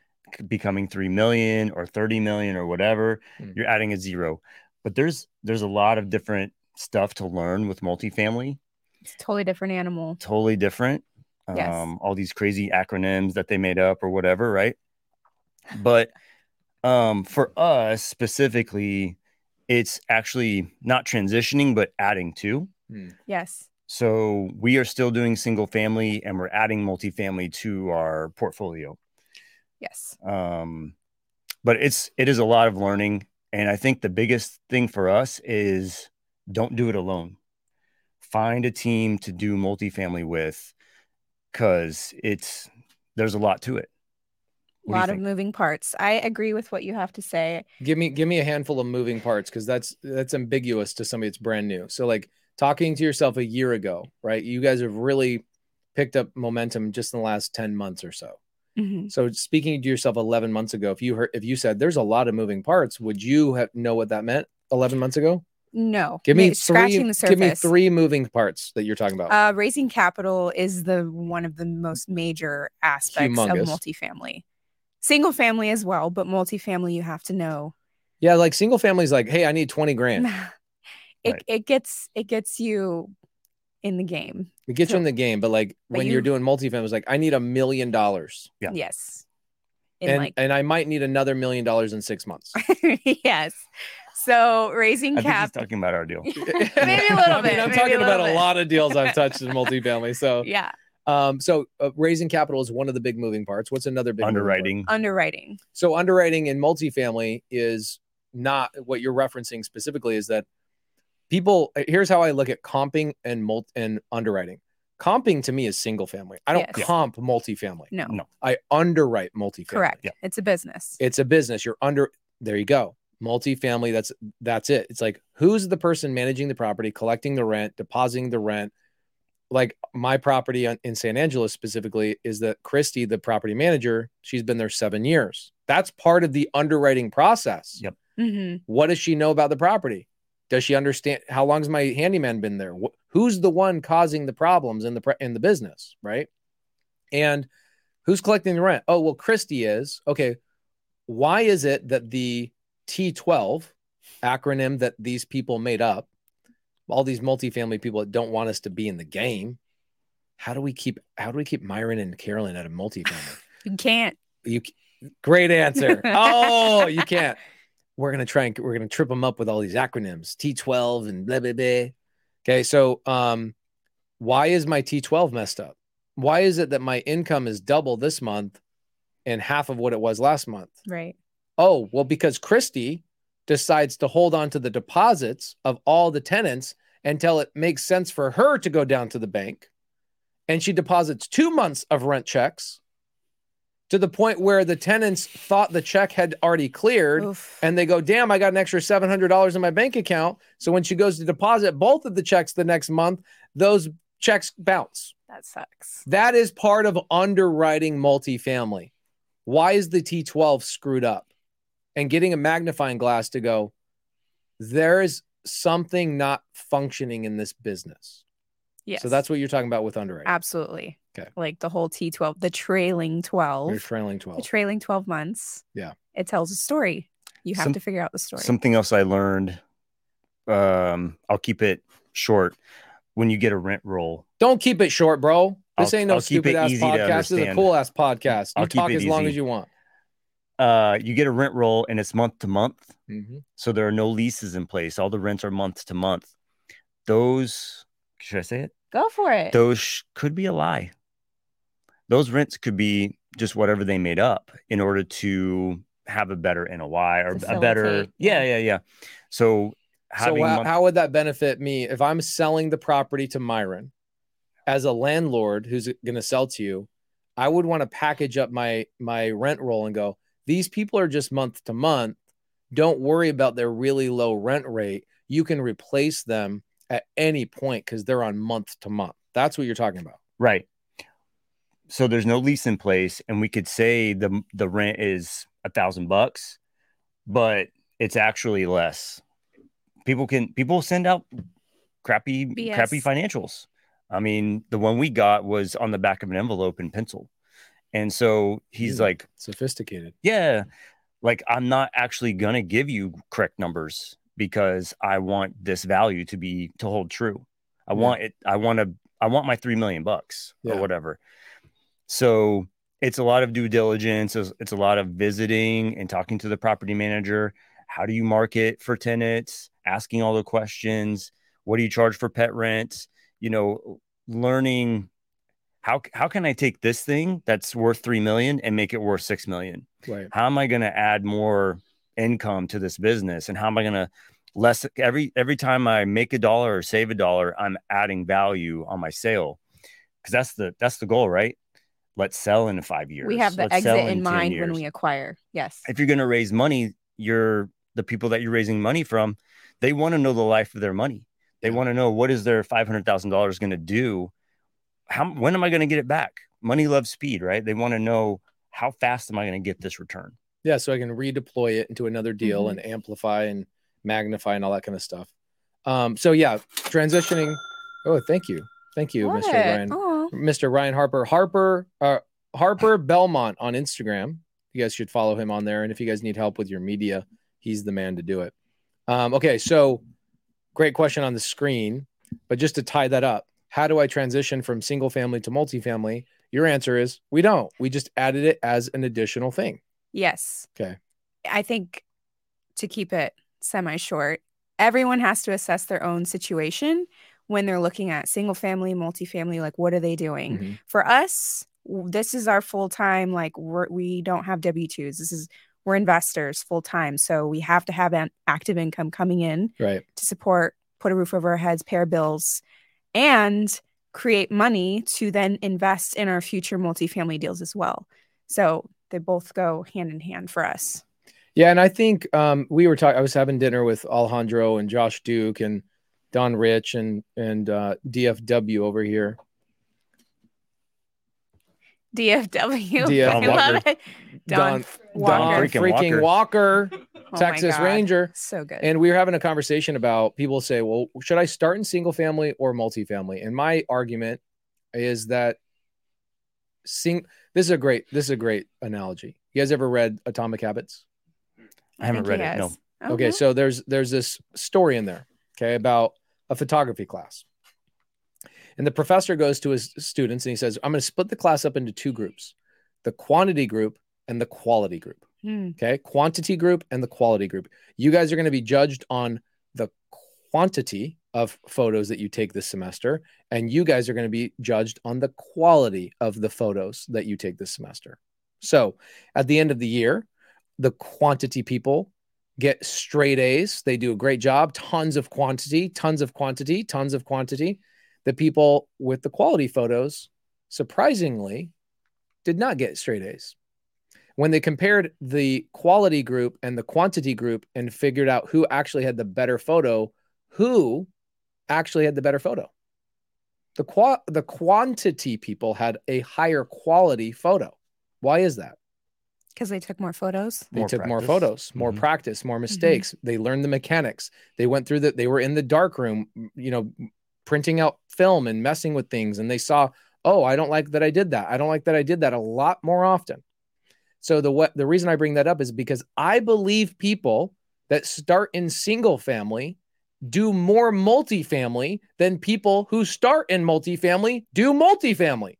becoming three million or thirty million or whatever. Hmm. You're adding a zero, but there's there's a lot of different stuff to learn with multifamily. It's a totally different animal. Totally different. Yes. Um, all these crazy acronyms that they made up or whatever, right? But um, for us specifically, it's actually not transitioning, but adding to. Yes. So we are still doing single family and we're adding multifamily to our portfolio. Yes. Um, but it's it is a lot of learning, and I think the biggest thing for us is don't do it alone. Find a team to do multifamily with, because it's there's a lot to it. A What do you lot of moving parts. I agree with what you have to say. Give me give me a handful of moving parts because that's that's ambiguous to somebody that's brand new. So like talking to yourself a year ago, right? You guys have really picked up momentum just in the last 10 months or so. Mhm. So speaking to yourself 11 months ago, if you heard if you said there's a lot of moving parts, would you have know what that meant 11 months ago? No. Give me scratching three the surface. give me three moving parts that you're talking about. Uh, raising capital is the one of the most major aspects Humongous. of multifamily. Single family as well, but multifamily you have to know. yeah, like single families like, "Hey, I need 20 grand." it Right. it gets it gets you in the game. It gets you in the game, but like But when you- you're doing multifamily, it's like, "I need a million dollars." Yeah. Yes. In And like and I might need another million dollars in 6 months. yes. So raising I think he's cap. talking about our deal. Maybe a little I mean, bit, I'm talking a about little a lot of deals I've touched in multifamily. So, Yeah. um, so uh, raising capital is one of the big moving parts. What's another big moving part? Underwriting. Underwriting. So underwriting in multifamily is not what you're referencing specifically. Is that people? Here's how I look at comping and mult and underwriting. Comping to me is single family. I don't Yes. comp multifamily. No. No. I underwrite multifamily. Correct. Yeah. It's a business. It's a business. You're under. There you go. Multifamily. That's that's it. It's like who's the person managing the property, collecting the rent, depositing the rent. Like my property in San Angelo specifically is that Christy, the property manager, she's been there seven years. That's part of the underwriting process. Yep. hmm What does she know about the property? Does she understand how long's my handyman been there? Wh- Who's the one causing the problems in the pre- in the business, right? And who's collecting the rent? Oh, well, Christy is. Okay. Why is it that the T12 acronym that these people made up, all these multifamily people that don't want us to be in the game, how do we keep how do we keep Miron and Karolyn at a multifamily? You can't. You great answer. Oh, you can't. We're gonna try and we're gonna trip them up with all these acronyms, T12 and blah blah blah. Okay, so um, why is my T12 messed up? Why is it that my income is double this month and half of what it was last month? Right. Oh, well, because Christy decides to hold on to the deposits of all the tenants until it makes sense for her to go down to the bank. And she deposits two months of rent checks to the point where the tenants thought the check had already cleared. Oof. And they go, damn, I got an extra $700 in my bank account. So when she goes to deposit both of the checks the next month, those checks bounce. that sucks. That is part of underwriting multifamily. Why is the T12 screwed up? And getting a magnifying glass to go, there is something not functioning in this business. Yes. So that's what you're talking about with underwriting. absolutely. Okay. Like the whole T12, the trailing 12. You're trailing the 12. trailing 12 months. Yeah. It tells a story. You have Some- to figure out the story. Something else I learned. Um, I'll keep it short. When you get a rent roll, Don't keep it short, bro. This I'll- ain't no I'll stupid ass podcast. This is a cool ass podcast. You I'll talk it as long as you want. uh, you get a rent roll and it's month to month. Mhm. So there are no leases in place. All the rents are month to month. Those, should I say it? Go for it. Those sh- could be a lie. Those rents could be just whatever they made up in order to have a better NOI or a better. Yeah, yeah. yeah, yeah. So having so how, month- how would that benefit me if I'm selling the property to Miron as a landlord who's going to sell to you? I would want to package up my my rent roll and go. These people are just month to month. Don't worry about their really low rent rate. You can replace them at any point because they're on month to month. That's what you're talking about. Right. So there's no lease in place, and we could say the the rent is a thousand bucks, but it's actually less people can people send out crappy BS. crappy financials. I mean, the one we got was on the back of an envelope in pencil. And so he's Hmm. like, Sophisticated. yeah, like I'm not actually going to give you correct numbers because I want this value to be to hold true. I Yeah. want it I want to I want my 3 million bucks Yeah. or whatever. So it's a lot of due diligence, it's, it's a lot of visiting and talking to the property manager. How do you market for tenants? Asking all the questions. What do you charge for pet rent? You know, learning how how can I take this thing that's worth 3 million and make it worth 6 million? Right. how am i going to add more income to this business and how am i going to less every every time i make a dollar or save a dollar i'm adding value on my sale because that's the that's the goal right let's sell in five years We have the Let's exit in 10 mind when we acquire. Yes. if you're going to raise money you're the people that you're raising money from they want to know the life of their money they want to know what is their $500000 going to do how when am i going to get it back money loves speed right they want to know how fast am i going to get this return Yeah, so I can redeploy it into another deal Mhm. and amplify and magnify and all that kind of stuff. Um, so yeah, transitioning. Oh, thank you, thank you, Mr. Ryan, Aw. Mr. Ryan Harper, Harper, uh, Harper Belmont on Instagram. You guys should follow him on there, and if you guys need help with your media, he's the man to do it. Um, okay, so great question on the screen, but just to tie that up, how do I transition from single family to multifamily? Your answer is we don't. We just added it as an additional thing. Yes. Okay. I think to keep it semi short, everyone has to assess their own situation when they're looking at single family, multifamily. Like, what are they doing? Mhm. For us, this is our full time. Like, we're, we don't have W 2s. This is, we're investors full time. So we have to have an active income coming in Right. to support, put a roof over our heads, pay our bills, and create money to then invest in our future multifamily deals as well. So they both go hand in hand for us. Yeah, and I think um, we were talking. I was having dinner with Alejandro and Josh Duke and Don Rich and and uh, DFW over here. DFW. DF I love it. Don, Don, Walker. Don Freaking freaking Walker. Walker, Oh Texas God. Ranger. So good. And we were having a conversation about people say, well, should I start in single family or multifamily? And my argument is that sing this is a great this is a great analogy. You guys ever read Atomic Habits? I haven't think read it. No. has. Oh, okay no? so there's there's this story in there okay about a photography class. And the professor goes to his students and he says i'm going to split the class up into two groups the quantity group and the quality group. Hmm. okay quantity group and the quality group. You guys are going to be judged on the quantity of photos that you take this semester and you guys are going to be judged on the quality of the photos that you take this semester. So at the end of the year the quantity people get straight A's. They do a great job, tons of quantity, tons of quantity, tons of quantity. The people with the quality photos, surprisingly, did not get straight A's. When they compared the quality group and the quantity group and figured out who actually had the better photo, who actually had the better photo? The qua- the quantity people had a higher quality photo. Why is that? Because they took more photos. They More took more photos, more Mhm. practice, more mistakes. They learned the mechanics. They went through that. they were in the dark room, you know, printing out film and messing with things. And they saw, oh, I don't like that I did that. I don't like that I did that a lot more often. So the what the reason I bring that up is because I believe people that start in single family do more multifamily than people who start in multifamily do multifamily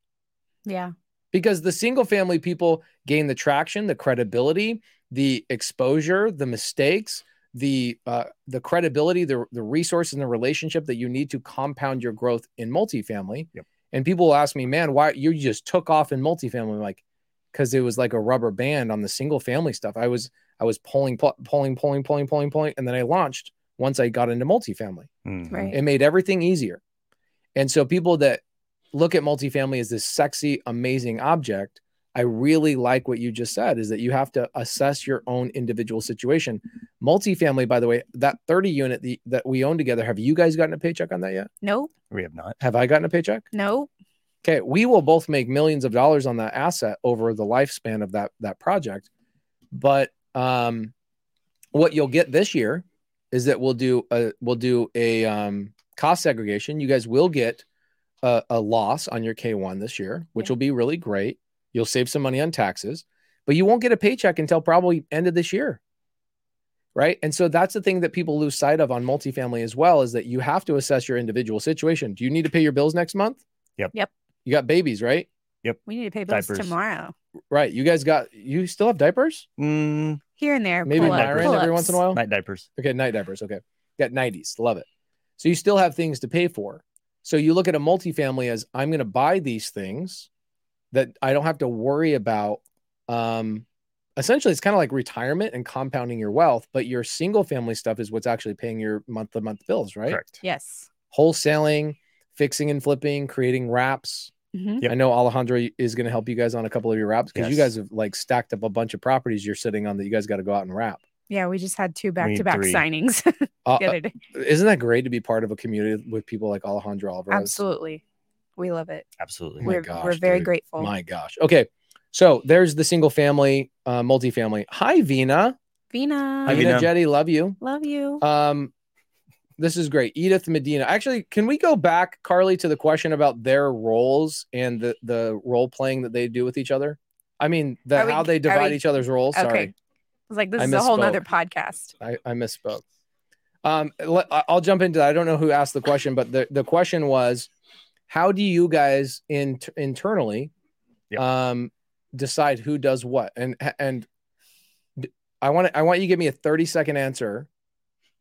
Yeah. Because the single family people gain the traction, the credibility, the exposure, the mistakes, the uh, the credibility, the the resources, and the relationship that you need to compound your growth in multifamily. Yep. And people will ask me, "Man, why you just took off in multifamily?" I'm like, because it was like a rubber band on the single family stuff. I was I was pulling, pu- pulling, pulling, pulling, pulling, pulling, and then I launched once I got into multifamily. Mhm. Right. It made everything easier. And so people that look at multifamily as this sexy, amazing object, I really like what you just said is that you have to assess your own individual situation. Multifamily, by the way, that 30 unit the, that we own together, have you guys gotten a paycheck on that yet? No. We have not. Have I gotten a paycheck? No. Okay, we will both make millions of dollars on that asset over the lifespan of that that project. But um, what you'll get this year is that we'll do a we'll do a um, cost segregation. You guys will get a, a loss on your K1 this year, which Yeah. will be really great. You'll save some money on taxes, but you won't get a paycheck until probably end of this year. Right. And so that's the thing that people lose sight of on multifamily as well is that you have to assess your individual situation. Do you need to pay your bills next month? Yep. Yep. You got babies, right? Yep. We need to pay bills Diapers. tomorrow. Right. You guys got you still have diapers? Mm, Here and there. Maybe pull-ups, Miron every once in a while. night diapers. Okay, night diapers. Okay. Got 90s. Love it. So you still have things to pay for. So you look at a multifamily as I'm going to buy these things that I don't have to worry about. Um, essentially, it's kind of like retirement and compounding your wealth, but your single family stuff is what's actually paying your month to month bills, right? Correct. Yes. Wholesaling, fixing and flipping, creating wraps. hmm Yep. I know Alejandro is going to help you guys on a couple of your wraps because you guys have like stacked up a bunch of properties you're sitting on that you guys got to go out and wrap. Yeah, we just had two back to back three. signings Uh, the other day. isn't that great to be part of a community with people like Alejandro Alvarez? Absolutely. We love it. Absolutely. My we're gosh, we're very dude. grateful. My gosh. Okay. So there's the single family, uh, multifamily. Hi, Vina. Vina, Hi, Vina Vina. Jetty, love you. love you. Um, this is great. Edith Medina. Actually, can we go back, Carly, to the question about their roles and the the role playing that they do with each other? I mean, the, we- how they divide we- each other's roles. okay. Sorry, I was like, this I is a whole nother podcast. I, I misspoke. Um, let, I- I'll jump into that. I don't know who asked the question, but the, the question was, how do you guys in, internally Yep. um, decide who does what? And and d- I want I want you to give me a 30 second answer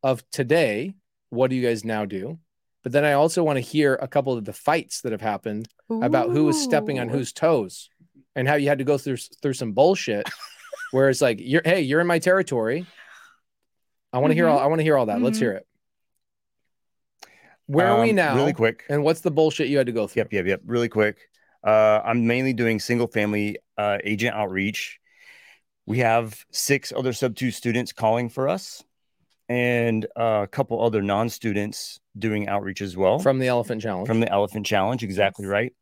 of today. What do you guys now do? But then I also want to hear a couple of the fights that have happened about who was stepping on whose toes and how you had to go through through some bullshit where it's like you're hey you're in my territory i want to hear all i want to hear all that let's Mhm. hear it where are we Um, now Really quick. and what's the bullshit you had to go through Yep, yep, yep. Really quick. Uh, I'm mainly doing single family uh, agent outreach. We have six other SubTo students calling for us, and uh, a couple other non students doing outreach as well from the elephant challenge from the Elephant Challenge. Exactly right.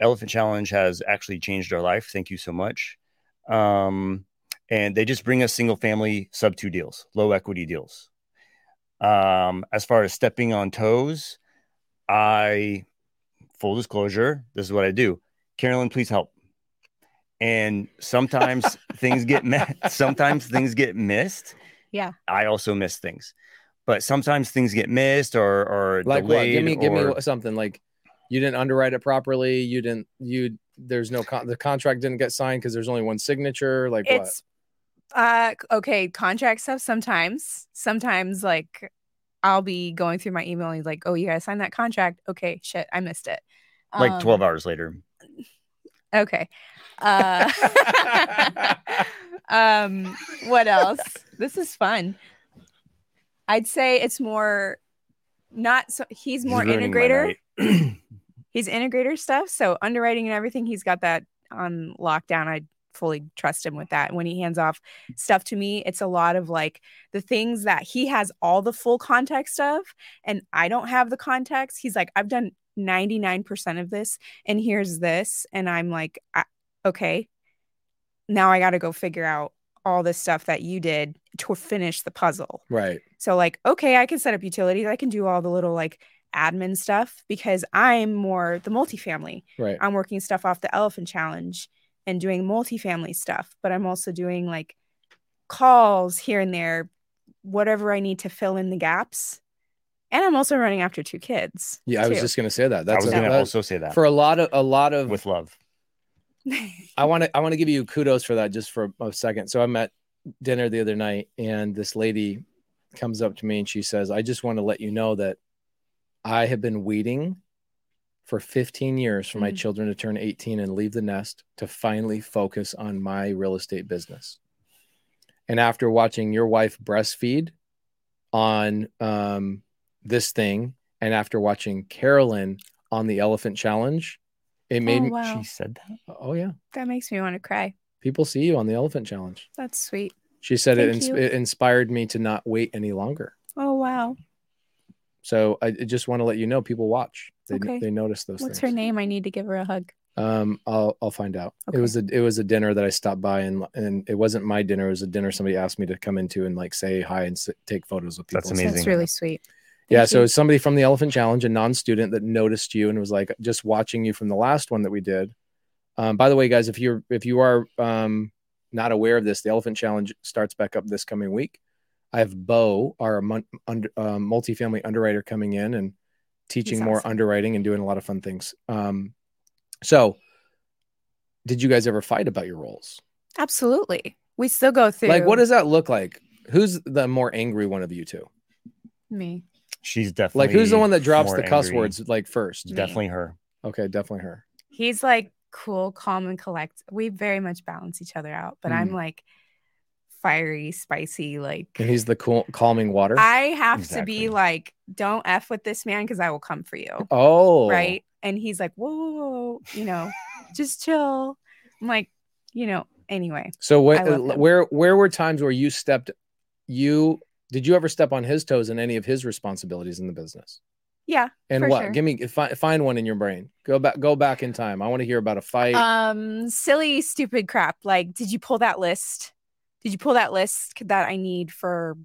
Elephant Challenge has actually changed our life. Thank you so much. Um, and they just bring us single family SubTo deals, low equity deals. Um, as far as stepping on toes, I full disclosure, this is what I do. Karolyn, please help. And sometimes things get met. Sometimes things get missed. Yeah. I also miss things, but sometimes things get missed or or like what delayed. give me give me or- something like you didn't underwrite it properly you didn't you there's no con- the contract didn't get signed because there's only one signature like what It's uh okay, contract stuff sometimes. Sometimes like I'll be going through my email and he's like, Oh, you gotta sign that contract. Okay, shit, I missed it. like Um, 12 hours later. Okay. Uh um what else? This is fun. I'd say it's more not so he's more Ruining integrator. he's integrator stuff. So underwriting and everything, he's got that on lockdown. I fully trust him with that. When he hands off stuff to me, it's a lot of like the things that he has all the full context of, and I don't have the context. He's like, I've done 99% of this, and here's this. And I'm like, I, okay, now I got to go figure out all this stuff that you did to finish the puzzle. right So like, okay, I can set up utilities. I can do all the little like admin stuff because I'm more the multifamily. right I'm working stuff off the elephant challenge and doing multifamily stuff, but I'm also doing like calls here and there, whatever I need to fill in the gaps. And I'm also running after two kids. yeah i was just gonna say that I that's was a, going to that- also say that for a lot of a lot of with love. I want to I want to give you kudos for that just for a second. So I'm at dinner the other night and this lady comes up to me and she says, "I just want to let you know that I have been waiting for 15 years for my Mhm. children to turn 18 and leave the nest to finally focus on my real estate business." And after watching your wife breastfeed on um, this thing and after watching Karolyn on the elephant challenge, it made oh, me. She said that. Oh yeah, That makes me want to cry. people see you on the elephant challenge. That's sweet. She said it, ins- it inspired me to not wait any longer. Oh, wow. So I I just want to let you know people watch. They, Okay. they notice those What's things. her name? I need to give her a hug. Um, I'll I'll find out. Okay. It was a it was a dinner that I stopped by and and it wasn't my dinner. It was a dinner somebody asked me to come into and like say hi and sit, take photos with people. That's amazing. That's really sweet. Yeah, Thank so you. it's somebody from the Elephant Challenge, a non-student that noticed you and was like just watching you from the last one that we did. Um, by the way, guys, if you're if you are um, not aware of this, the Elephant Challenge starts back up this coming week. I have Bo, our mon- under, um, multifamily underwriter, coming in and teaching He's more awesome. underwriting and doing a lot of fun things. Um, so, did you guys ever fight about your roles? Absolutely. We still go through. Like, what does that look like? Who's the more angry one of you two? me? She's definitely Like, who's the one that drops the cuss angry. words like first? Me. Definitely her. Okay, definitely her. He's like cool, calm, and collect. We very much balance each other out, but I'm Mm. like fiery, spicy. Like And he's the cool, calming water. I have to be like, don't f with this man because I will come for you, oh, right? And he's like, whoa, whoa, whoa, you know, just chill. I'm like, you know. Anyway, So what? Where where were times where you stepped? You did you ever step on his toes in any of his responsibilities in the business? yeah. And what? sure. Give me find, find one in your brain. Go back go back in time. I want to hear about a fight. Um, silly, stupid crap. Like, did you pull that list? Did you pull that list that I need for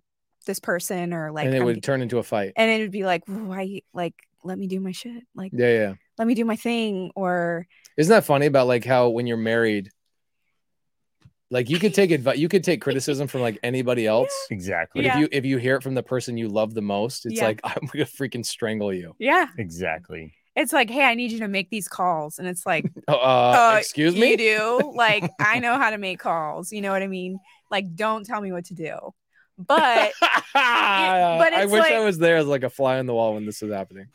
this person or like? and it I'm- would turn into a fight. and it would be like, why? Like, let me do my shit. Like, Yeah, yeah. let me do my thing. Or Isn't that funny about like how when you're married, like you could take advice, you could take criticism from like anybody else. Exactly. But Yeah. if you if you hear it from the person you love the most, it's Yeah. like I'm gonna freaking strangle you. yeah, Exactly. it's like, hey, I need you to make these calls, and it's like, Oh, uh, uh, excuse you me. do. Like, I know how to make calls. You know what I mean? Like, don't tell me what to do. But but I wish I was there as like a fly on the wall when this is happening.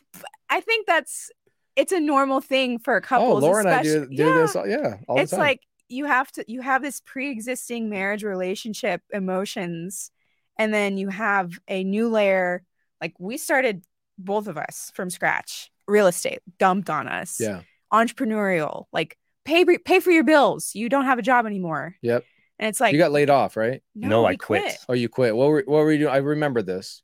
I think that's it's a normal thing for oh, couples. oh, Laura and I do, especially- do yeah. this. all- Yeah, all it's the time. like you have to you have this pre-existing marriage relationship emotions and then you have a new layer like we started both of us from scratch real estate dumped on us yeah, entrepreneurial like pay pay for your bills you don't have a job anymore Yep. And it's like you got laid off, right? No, we I quit. Oh, you quit. What were what were you doing? I remember this.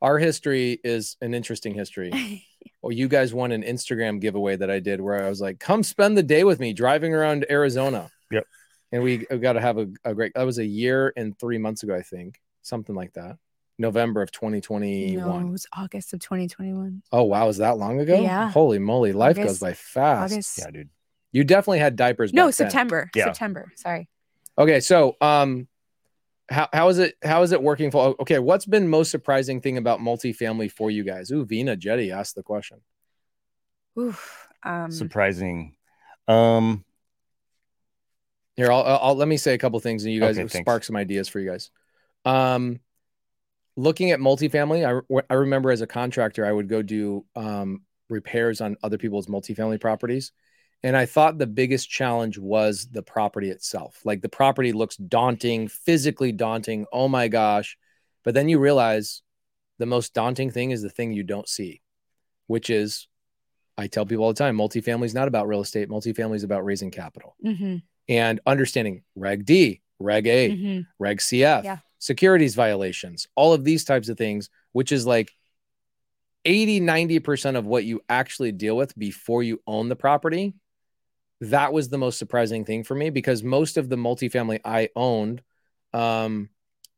Our history is an interesting history. Well, you guys won an Instagram giveaway that I did where I was like, "Come spend the day with me driving around Arizona." Yep. And we uh, got to have a, a great. That was a year and three months ago, I think, something like that. November of 2021. no, it was august of 2021 Oh wow, was that long ago? Yeah. Holy moly, life goes by fast. august Yeah, dude. You definitely had diapers. no back then. september Yeah. september sorry Okay, so um, how how is it how is it working for? Okay, what's been most surprising thing about multifamily for you guys? Ooh, Vina Jetty asked the question. Oof. um Surprising. Um, Here, I'll, I'll I'll- let me say a couple things, and you guys Okay, thanks. spark some ideas for you guys. Um, looking at multifamily, I I remember as a contractor, I would go do um repairs on other people's multifamily properties, and I thought the biggest challenge was the property itself. Like the property looks daunting, physically daunting. Oh my gosh! But then you realize the most daunting thing is the thing you don't see, which is, I tell people all the time, multifamily is not about real estate. Multifamily is about raising capital mhm, and understanding Reg D, Reg A, mhm. Reg CF, Yeah. securities violations, all of these types of things, which is like 80, 90% of what you actually deal with before you own the property. That was the most surprising thing for me because most of the multifamily I owned um,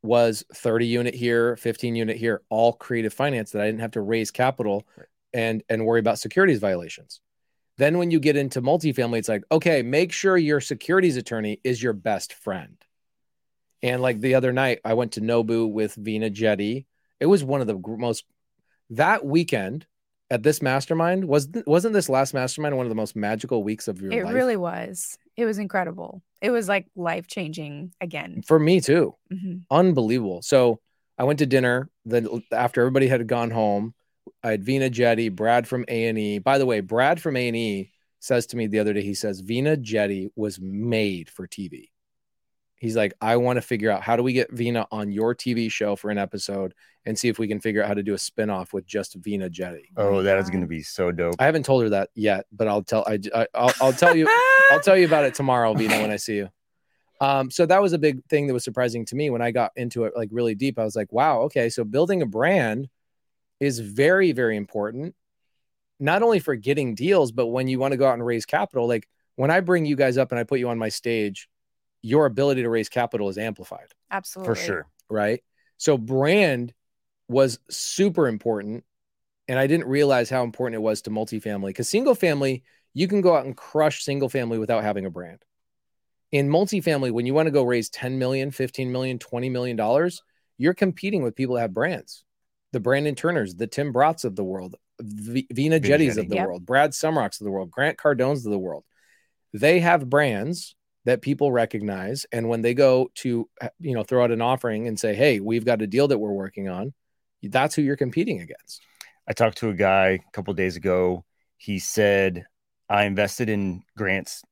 was 30 unit here, 15 unit here, all creative finance that I didn't have to raise capital and and worry about securities violations. Then when you get into multifamily, it's like, okay, make sure your securities attorney is your best friend. And like the other night, I went to Nobu with Vina Jetty. It was one of the most that weekend at this mastermind was wasn't this last mastermind one of the most magical weeks of your It life really was. It was incredible. It was like life changing again. for me too. Mhm. unbelievable. So I went to dinner. Then after everybody had gone home, I had Vina Jetty, Brad from A and E. By the way, Brad from A and E says to me the other day, he says Vina Jetty was made for TV. He's like, I want to figure out how do we get Vina on your TV show for an episode and see if we can figure out how to do a spinoff with just Vina Jetty. oh, that is going to be so dope. I haven't told her that yet, but I'll tell I, I I'll, I'll tell you I'll tell you about it tomorrow, Vina, when I see you. Um, so that was a big thing that was surprising to me when I got into it like really deep. I was like, wow, okay, so building a brand is very, very important. not only for getting deals, but when you want to go out and raise capital, like when I bring you guys up and I put you on my stage, your ability to raise capital is amplified, Absolutely. for sure. right? So brand was super important. And I didn't realize how important it was to multifamily because single family, you can go out and crush single family without having a brand. In multifamily, when you want to go raise 10 million, 15 million, 20 million dollars, you're competing with people that have brands. The Brandon Turners, the Tim Bratz of the world, v- Vina Vina Jetties Jetty. of the Yep. world, Brad Sumroks of the world, Grant Cardones of the world. They have brands that people recognize. And when they go to, uh, you know, throw out an offering and say, hey, we've got a deal that we're working on, that's who you're competing against. I talked to a guy a couple days ago. He said, I invested in Grant's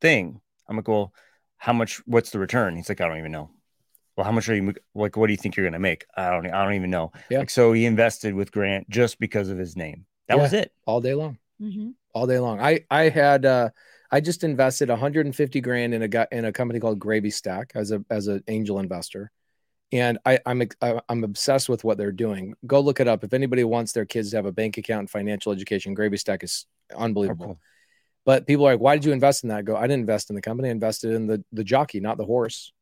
thing. I'm like, well, how much? What's the return? He's like, I don't even know. Well, how much are you like? What do you think you're going to make? I don't. I don't even know. Yeah. Like, so he invested with Grant just because of his name. That was it. all day long. hmm all day long. I I had uh I just invested 150 grand in a guy in a company called Gravy Stack as a as an angel investor, and I I'm I- I'm obsessed with what they're doing. Go look it up if anybody wants their kids to have a bank account and financial education. Gravy Stack is Oh, unbelievable. cool. But people are like, why did you invest in that? I go, I didn't invest in the company. I invested in the the jockey, not the horse.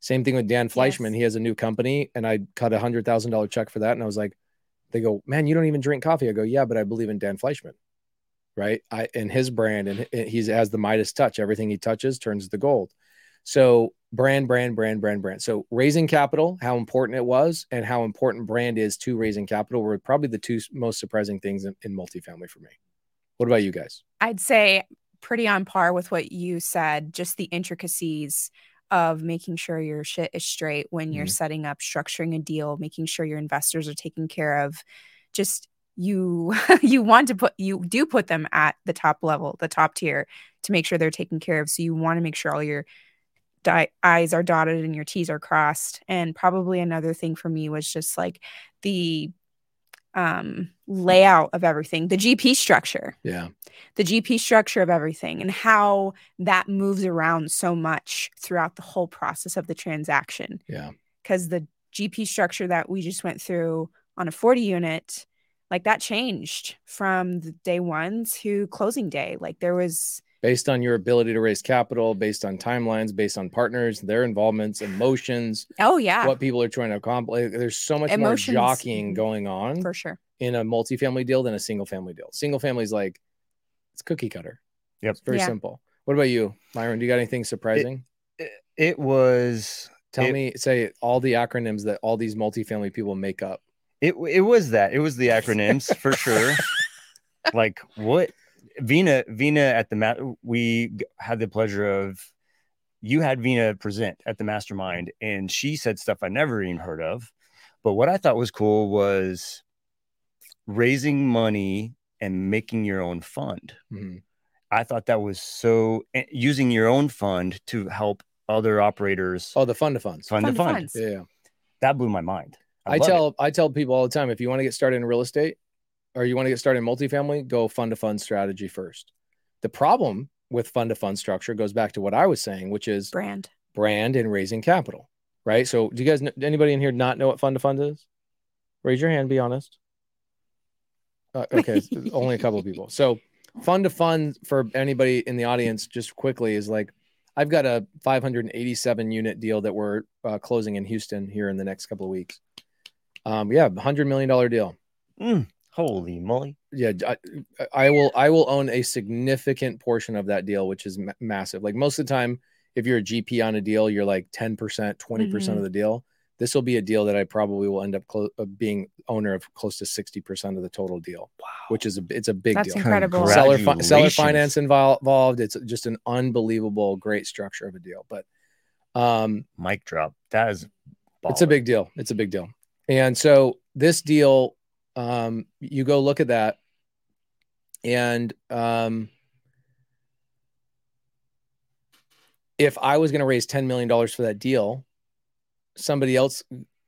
Same thing with Dan Fleischman. Yes. He has a new company, and I cut a hundred thousand dollar check for that. And I was like, they go, man, you don't even drink coffee. I go, yeah, but I believe in Dan Fleischman, right? I and his brand, and he has the Midas touch. Everything he touches turns to gold. So brand, brand, brand, brand, brand. So raising capital, how important it was, and how important brand is to raising capital were probably the two most surprising things in, in multifamily for me. What about you guys? I'd say pretty on par with what you said, just the intricacies of making sure your shit is straight when you're Mhm. setting up, structuring a deal, making sure your investors are taken care of. Just you you want to put you do put them at the top level, the top tier to make sure they're taken care of. So you want to make sure all your di- I's are dotted and your T's are crossed. And probably another thing for me was just like the um layout of everything, the GP structure Yeah. the GP structure of everything and how that moves around so much throughout the whole process of the transaction. Yeah. Because the GP structure that we just went through on a 40 unit, like that changed from the day one to closing day. Like there was, Based on your ability to raise capital, based on timelines, based on partners, their involvements, emotions, oh, yeah, what people are trying to accomplish. There's so much Emotions. more jockeying Mhm. going on for sure. in a multifamily deal than a single family deal. Single family is like it's cookie cutter. Yep. It's very Yeah. simple. What about you, Miron? Do you got anything surprising? It was. Tell it- me, say all the acronyms that all these multifamily people make up. It it was that. It was the acronyms for sure. Like what Vina Vina at the mat we had the pleasure of you had Vina present at the mastermind and she said stuff I never even heard of. But what I thought was cool was raising money and making your own fund. Mhm. I thought that was so eh, using your own fund to help other operators Oh, the fund to funds. fund Fund the to fund. funds. Yeah, yeah. That blew my mind. I, love it. tell I tell people all the time if you want to get started in real estate or you want to get started in multifamily, go fund to fund strategy first. The problem with fund to fund structure goes back to what I was saying, which is Brand. brand and raising capital, right? So, do you guys, anybody in here not know what fund to fund is? Raise your hand. Be honest. Uh, okay, only a couple of people. So, fund to fund for anybody in the audience, just quickly, is like I've got a 587 unit deal that we're uh, closing in Houston here in the next couple of weeks. Um, yeah, hundred million dollar deal. Mm, holy moly. Yeah, I, I will. I will own a significant portion of that deal, which is ma- massive. Like most of the time, if you're a GP on a deal, you're like 10%, 20% of the deal. This will be a deal that I probably will end up clo- uh, being owner of close to 60% of the total deal, Wow. which is a it's a big That's deal. incredible. Seller fi- seller finance involved. It's just an unbelievable, great structure of a deal. But um, Mic drop. That is it's a big deal. It's a big deal. And so this deal, um, you go look at that, and um, if I was going to raise ten million dollars for that deal, somebody else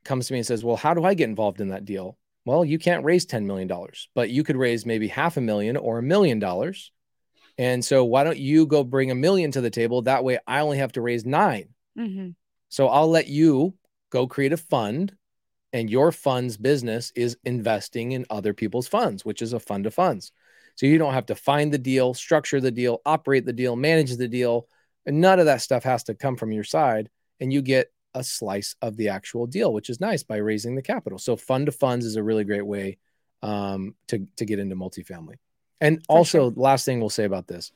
comes to me and says, "Well, how do I get involved in that deal?" Well, you can't raise ten million dollars, but you could raise maybe half a million or a million dollars. And so, why don't you go bring a million to the table? That way, I only have to raise nine. hmm So I'll let you go create a fund, and your fund's business is investing in other people's funds, which is a fund of funds. So you don't have to find the deal, structure the deal, operate the deal, manage the deal. And none of that stuff has to come from your side. And you get a slice of the actual deal, which is nice by raising the capital. So fund to funds is a really great way um, to, to get into multifamily. And For also, last thing we'll say about this,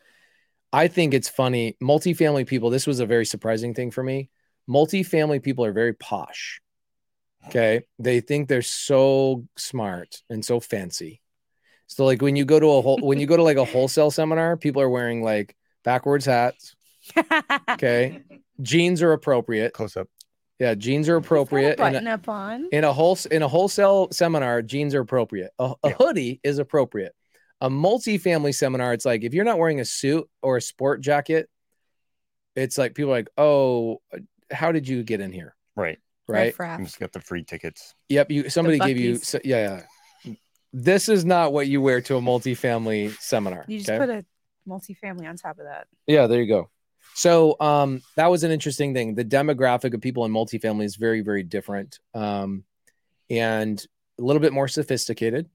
I think it's funny. Multifamily people, this was a very surprising thing for me. Multifamily people are very posh. Okay. They think they're so smart and so fancy. So, like when you go to a whole, when you go to like a wholesale seminar, people are wearing like backwards hats. Okay. Jeans are appropriate. Close up. Yeah. Jeans are appropriate. In a, Button up on. in a whole in a wholesale seminar, jeans are appropriate. A, a Yeah. hoodie is appropriate. A multi-family seminar, it's like if you're not wearing a suit or a sport jacket, it's like people are like, "Oh, how did you get in here?" Right. Right? You just got the free tickets. Yep. You somebody gave you. So, yeah, yeah. This is not what you wear to a multi-family seminar. You just okay? put a multifamily on top of that. Yeah, there you go. So um, that was an interesting thing. The demographic of people in multifamily is very, very different, um, and a little bit more sophisticated,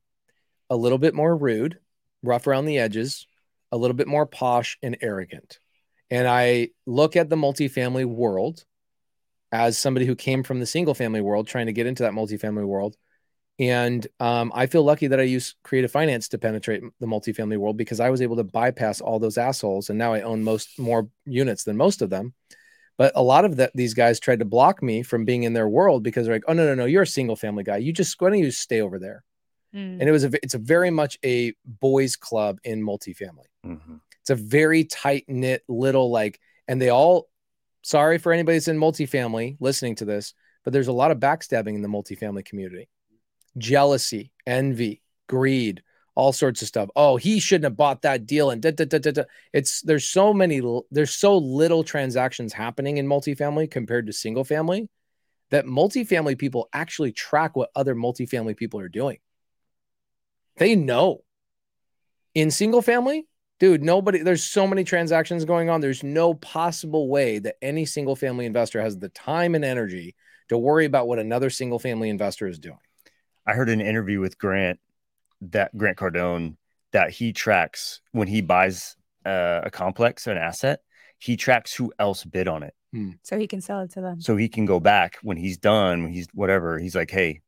a little bit more rude, rough around the edges, a little bit more posh and arrogant. And I look at the multifamily world as somebody who came from the single family world, trying to get into that multifamily world. And um, I feel lucky that I use creative finance to penetrate the multifamily world because I was able to bypass all those assholes, and now I own most more units than most of them. But a lot of that, these guys tried to block me from being in their world because they're like, "Oh no, no, no, you're a single family guy. You just why don't you stay over there?" Mm. And it was a, it's a very much a boys' club in multifamily. Mhm. It's a very tight knit little like, and they all. Sorry for anybody that's in multifamily listening to this, but there's a lot of backstabbing in the multifamily community, jealousy, envy, greed, all sorts of stuff. Oh, he shouldn't have bought that deal, and da, da, da, da, da. it's there's so many there's so little transactions happening in multifamily compared to single family that multifamily people actually track what other multifamily people are doing. They know. In single family, dude, nobody, there's so many transactions going on. There's no possible way that any single family investor has the time and energy to worry about what another single family investor is doing. I heard an interview with Grant, that Grant Cardone, that he tracks when he buys uh, a complex or an asset, he tracks who else bid on it. So he can sell it to them. So he can go back when he's done, when he's whatever. He's like, hey,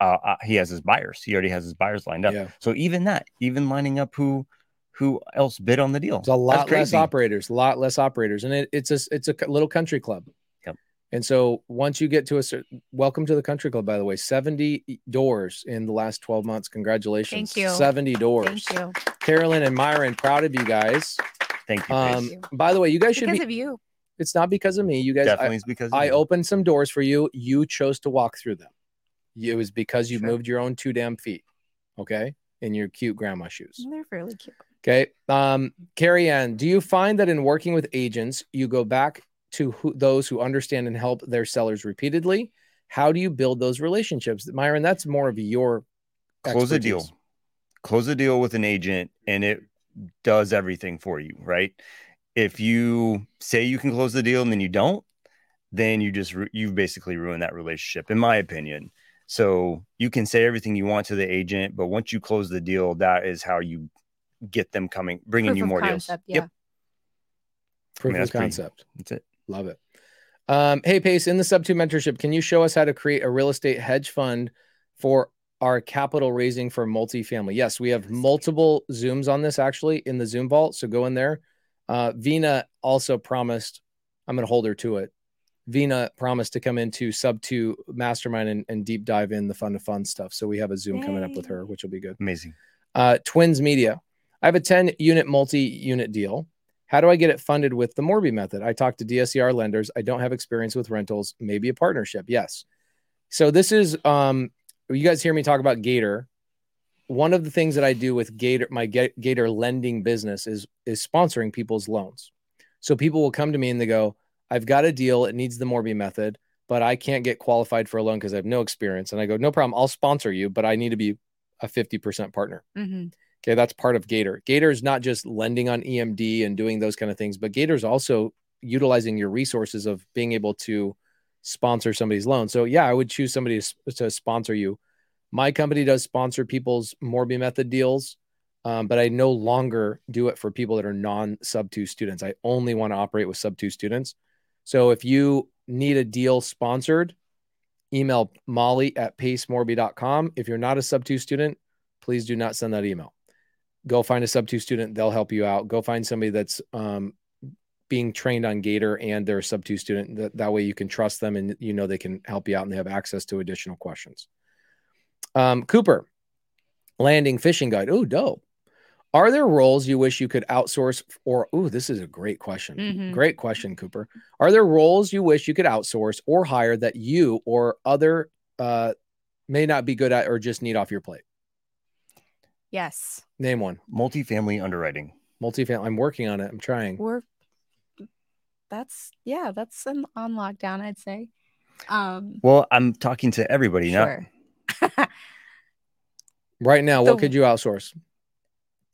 uh, uh, he has his buyers. He already has his buyers lined up. Yeah. So even that, even lining up who who else bid on the deal. There's a lot That's less crazy. operators, a lot less operators, and it, it's a it's a little country club. Yep. And so once you get to a certain, welcome to the country club, by the way, 70 doors in the last 12 months. Congratulations. Thank you. 70 doors. Thank you. Karolyn and Miron, proud of you guys. Thank you. Um, Pace. by the way, you guys should Because be, of you. it's not because of me. You guys, Definitely is because of I, I you. opened some doors for you. You chose to walk through them. It was because you Sure. moved your own two damn feet. Okay. In your cute grandma shoes. They're fairly cute. Okay. Um, Carrie Ann, do you find that in working with agents, you go back to who, those who understand and help their sellers repeatedly? How do you build those relationships? Miron, that's more of your close a deal close a deal with an agent and it does everything for you right if you say you can close the deal and then you don't then you just you've basically ruined that relationship in my opinion so you can say everything you want to the agent but once you close the deal that is how you get them coming bringing Proof you more concept, deals Yeah. yep Proof that's of pretty- concept. that's it Love it. Um, hey, Pace, in the SubTo mentorship, can you show us how to create a real estate hedge fund for our capital raising for multifamily? Yes, we have multiple Zooms on this actually in the Zoom vault. So go in there. Uh, Vina also promised, I'm going to hold her to it. Vina promised to come into SubTo Mastermind and, and deep dive in the fund to fund stuff. So we have a Zoom coming up with her, which will be good. amazing Uh, Twins Media. I have a 10 unit multi unit deal. How do I get it funded with the Morby method? I talked to DSCR lenders. I don't have experience with rentals. Maybe a partnership. Yes. So this is um you guys hear me talk about Gator. One of the things that I do with Gator, my Gator lending business is is sponsoring people's loans. So people will come to me and they go, "I've got a deal. It needs the Morby method, but I can't get qualified for a loan because I have no experience." And I go, "No problem. I'll sponsor you, but I need to be a 50% partner." hmm Okay, that's part of Gator. Gator is not just lending on EMD and doing those kind of things, but Gator is also utilizing your resources of being able to sponsor somebody's loan. So yeah, I would choose somebody to, to sponsor you. My company does sponsor people's Morby method deals. Um, but I no longer do it for people that are non SubTo students. I only want to operate with SubTo students. So if you need a deal sponsored, email molly at pacemorby.com. If you're not a SubTo student, please do not send that email. Go find a SubTo student, they'll help you out. Go find somebody that's um, being trained on Gator and they're a SubTo student. That, that way you can trust them and you know they can help you out and they have access to additional questions. Um, Cooper, landing fishing guide. Oh, dope. Are there roles you wish you could outsource or oh, this is a great question. Mhm. Great question, Cooper. Are there roles you wish you could outsource or hire that you or other uh, may not be good at or just need off your plate? Yes. Name one. Multifamily underwriting. Multifamily. I'm working on it. I'm trying. We're that's yeah, that's an on lockdown, I'd say. Um Well, I'm talking to everybody now. Right now, The- what could you outsource?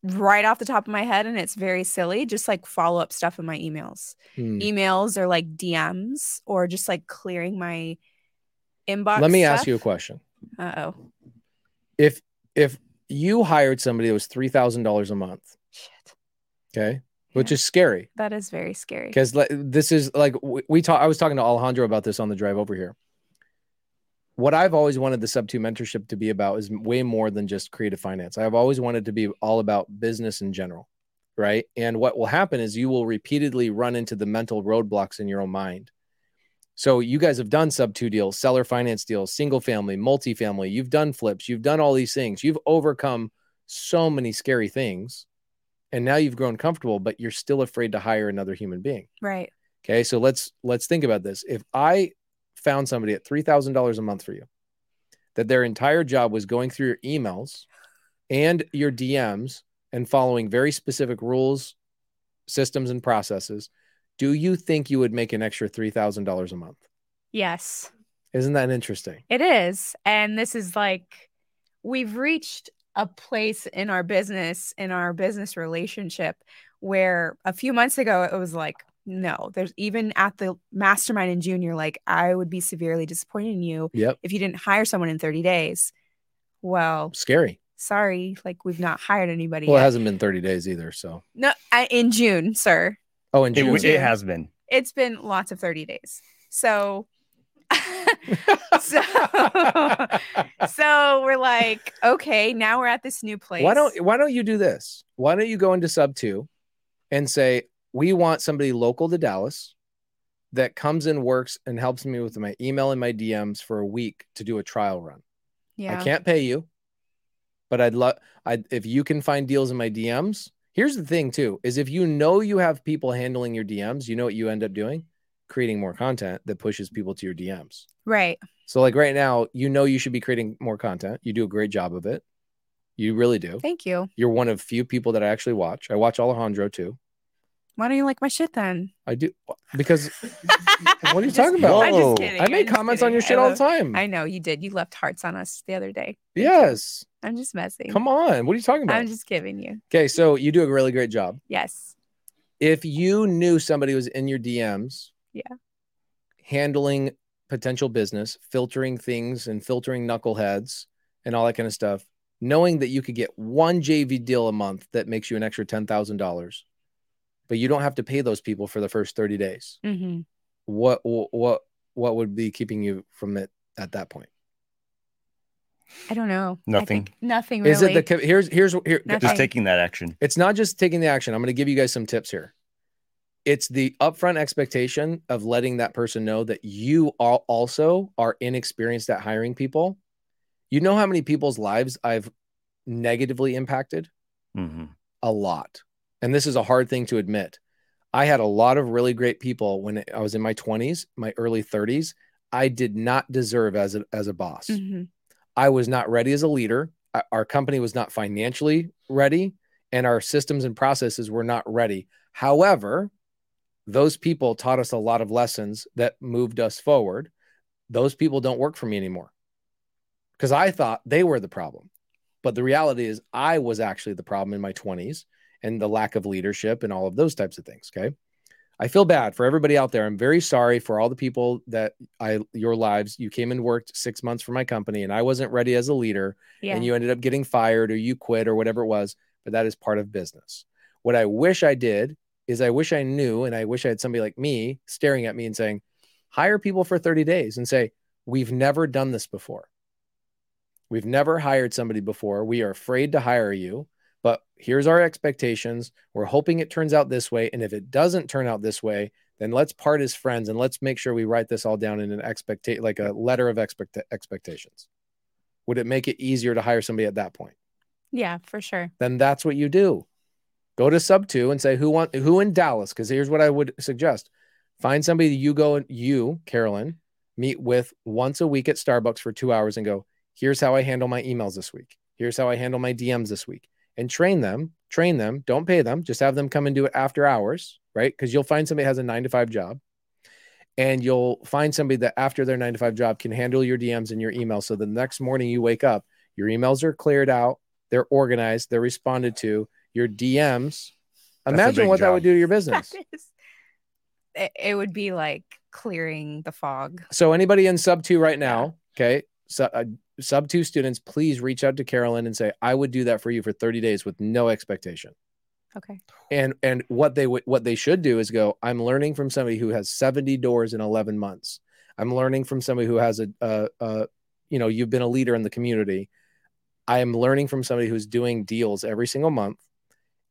right off the top of my head, and it's very silly, just like follow up stuff in my emails. Hmm. Emails or like DMs or just like clearing my inbox. Let me ask you a question. Uh oh. If if you hired somebody that was three thousand dollars a month, Shit. okay, which Yeah. is scary That is very scary. because this is like we, we talk. I was talking to Alejandro about this on the drive over here. What I've always wanted the SubTo mentorship to be about is way more than just creative finance. I've always wanted to be all about business in general, right? And what will happen is you will repeatedly run into the mental roadblocks in your own mind. So you guys have done SubTo deals, seller finance deals, single family, multifamily. You've done flips. You've done all these things. You've overcome so many scary things, and now you've grown comfortable, but you're still afraid to hire another human being. Right. Okay, so let's let's think about this. If I found somebody at three thousand dollars a month for you, that their entire job was going through your emails and your DMs and following very specific rules, systems, and processes, do you think you would make an extra three thousand dollars a month? Yes. Isn't that interesting? It is. And this is like we've reached a place in our business, in our business relationship, where a few months ago it was like, no, there's even at the mastermind in junior, like I would be severely disappointed in you Yep, if you didn't hire someone in 30 days. Well, scary. sorry, like we've not hired anybody. Well, it hasn't been thirty days either. So, no, I, in June, sir. Oh, and It, June. w- it has been. It's been lots of 30 days. So, so, so we're like, okay, now we're at this new place. Why don't Why don't you do this? Why don't you go into SubTo, and say we want somebody local to Dallas that comes and works and helps me with my email and my DMs for a week to do a trial run. yeah. I can't pay you, but I'd love I if you can find deals in my DMs. Here's the thing too: is if you know you have people handling your DMs, you know what you end up doing? Creating more content that pushes people to your DMs. Right. So like right now, you know you should be creating more content. You do a great job of it. You really do. Thank you. You're one of few people that I actually watch. I watch Alejandro too. Why don't you like my shit then? I do because what are you talking about? I'm just kidding. I I'm make just comments on your shit I all the time. I know you did. You left hearts on us the other day. yes. I'm just messing. Come on. What are you talking about? I'm just giving you. Okay, so you do a really great job. Yes. If you knew somebody was in your DMs, Yeah. handling potential business, filtering things and filtering knuckleheads and all that kind of stuff, knowing that you could get one JV deal a month that makes you an extra $10,000, but you don't have to pay those people for the first 30 days. hmm What what what would be keeping you from it at that point? I don't know. Nothing. nothing really. Is it the here's here's here Nothing. Just taking that action. it's not just taking the action. I'm going to give you guys some tips here. It's the upfront expectation of letting that person know that you all also are inexperienced at hiring people. You know how many people's lives I've negatively impacted? hmm A lot. And this is a hard thing to admit. I had a lot of really great people when I was in my 20s, my early 30s. I did not deserve as a, as a boss. Mhm. I was not ready as a leader. Our company was not financially ready, and our systems and processes were not ready. However, those people taught us a lot of lessons that moved us forward. Those people don't work for me anymore because I thought they were the problem. But the reality is, I was actually the problem in my 20s and the lack of leadership and all of those types of things. Okay. I feel bad for everybody out there. I'm very sorry for all the people that I, your lives, you came and worked six months for my company and I wasn't ready as a leader Yeah. and you ended up getting fired or you quit or whatever it was. but that is part of business. What I wish I did is I wish I knew, and I wish I had somebody like me staring at me and saying, hire people for 30 days and say, we've never done this before. We've never hired somebody before. We are afraid to hire you, but here's our expectations. We're hoping it turns out this way. And if it doesn't turn out this way, then let's part as friends and let's make sure we write this all down in an expectation, like a letter of expect- expectations. Would it make it easier to hire somebody at that point? Yeah, for sure. Then that's what you do. Go to sub two and say who want who in Dallas. Because here's what I would suggest: find somebody that you go and you, Karolyn, meet with once a week at Starbucks for two hours and go, here's how I handle my emails this week. Here's how I handle my DMs this week. And train them, train them, don't pay them, just have them come and do it after hours, right? Because you'll find somebody has a nine to five job. And you'll find somebody that after their nine to five job can handle your DMs and your emails. So the next morning you wake up, your emails are cleared out, they're organized, they're responded to, your DMs. Imagine big what that would do to your business. That is- it, it would be like clearing the fog. So anybody in SubTo right now, okay, so, uh, SubTo students, please reach out to Karolyn and say, I would do that for you for 30 days with no expectation. Okay. And and what they would what they should do is go, I'm learning from somebody who has 70 doors in 11 months. I'm learning from somebody who has a, a, a you know, you've been a leader in the community. I am learning from somebody who's doing deals every single month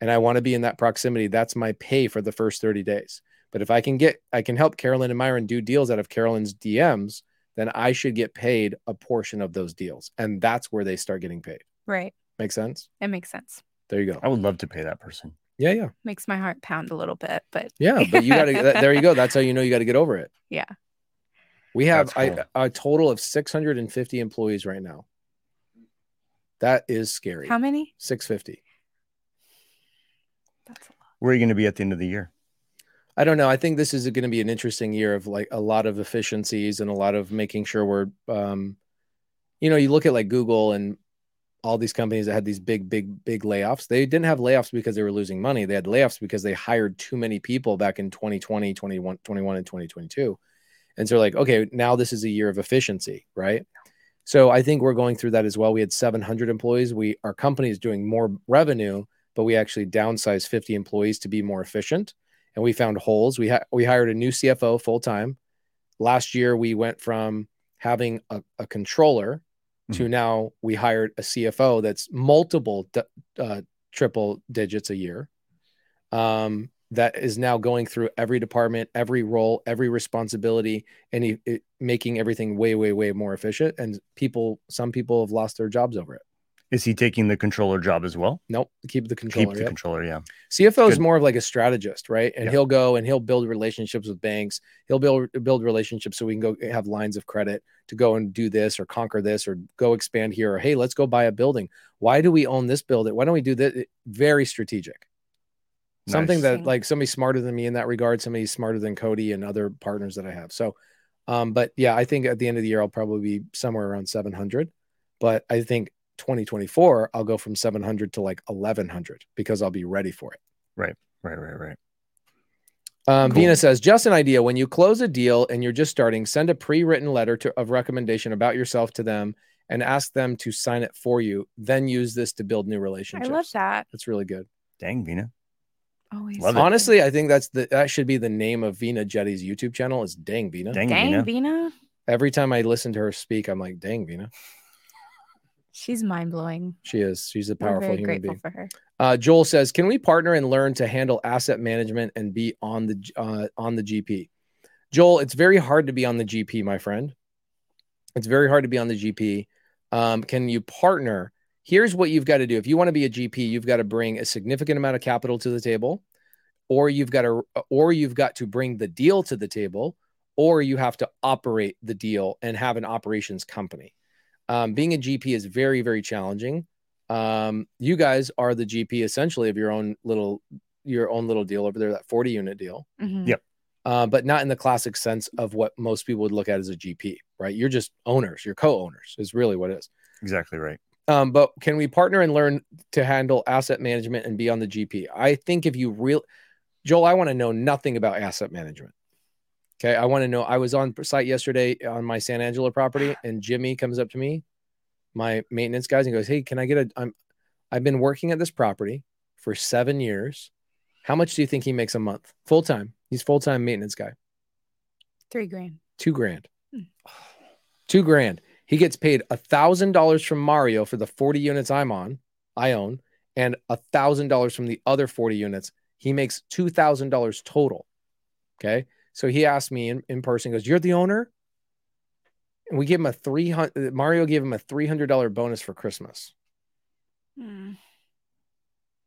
and I want to be in that proximity. That's my pay for the first 30 days. But if I can get, I can help Karolyn and Miron do deals out of Karolyn's DMs, then I should get paid a portion of those deals. And that's where they start getting paid. Right. Make sense? It makes sense. There you go. I would love to pay that person. Yeah, yeah. Makes my heart pound a little bit, but Yeah. But you got to, there you go. That's how you know you got to get over it. Yeah. We have That's cool. I, a total of 650 employees right now. That is scary. how many? 650. That's a lot. Where are you going to be at the end of the year? I don't know. I think this is going to be an interesting year of like a lot of efficiencies and a lot of making sure we're, um, you know, you look at like Google and all these companies that had these big, big, big layoffs. They didn't have layoffs because they were losing money. They had layoffs because they hired too many people back in 2020, 21, 21, and 2022. And so, like, okay, now this is a year of efficiency, right? So I think we're going through that as well. We had 700 employees. We our company is doing more revenue, but we actually downsized 50 employees to be more efficient and we found holes. We ha- we hired a new CFO full time. Last year, we went from having a, a controller to now we hired a CFO that's multiple d- uh, triple digits a year. Um, that is now going through every department, every role, every responsibility, and he, it, making everything way, way, way more efficient. And people, some people have lost their jobs over it. Is he taking the controller job as well? Nope, keep the controller. Keep the yep. controller, yeah. CFO is more of like a strategist, right? And Yeah. he'll go and he'll build relationships with banks. He'll build build relationships so we can go have lines of credit to go and do this or conquer this or go expand here or hey, let's go buy a building. Why do we own this building? Why don't we do that? Very strategic. Something that like somebody smarter than me in that regard, somebody smarter than Cody and other partners that I have. So, um, but yeah, I think at the end of the year I'll probably be somewhere around 700. But I think 2024 I'll go from 700 to like 1100 because I'll be ready for it. Right, right, right. Right. Um, Cool. Vina says, just an idea. When you close a deal and you're just starting, send a pre-written letter to, of recommendation about yourself to them and ask them to sign it for you. Then use this to build new relationships. I love that. That's really good. Dang, Vina. Always. Love it. Honestly, I think that's the that should be the name of Vina Jetty's YouTube channel. Is Dang Vina. Dang, Dang, Vina. Vina. Every time I listen to her speak, I'm like, Dang Vina. She's mind blowing. She is. She's a We're powerful very human grateful being. for her. Uh, Joel says, "Can we partner and learn to handle asset management and be on the uh, on the GP?" Joel, it's very hard to be on the GP, my friend. It's very hard to be on the GP. Um, can you partner? Here's what you've got to do. If you want to be a GP, you've got to bring a significant amount of capital to the table, or you've got to, or you've got to bring the deal to the table, or you have to operate the deal and have an operations company. Um, being a GP is very, very challenging um you guys are the gp essentially of your own little your own little deal over there that 40 unit deal Mhm. Yep. uh, but not in the classic sense of what most people would look at as a gp right you're just owners you're co-owners is really what it is Exactly right. um, but can we partner and learn to handle asset management and be on the gp i think if you real joel i want to know nothing about asset management okay i want to know i was on site yesterday on my san angelo property and jimmy comes up to me my maintenance guys and goes hey can i get a i'm I've been working at this property for seven years. How much do you think he makes a month? Full time. He's full time maintenance guy. Three grand. Two grand. Hmm. Two grand. He gets paid a thousand dollars from Mario for the 40 units I'm on, I own, and a thousand dollars from the other 40 units. He makes two thousand dollars total. Okay. So he asked me in, in person, he goes, You're the owner? And we gave him a three hundred Mario gave him a three hundred dollar bonus for Christmas.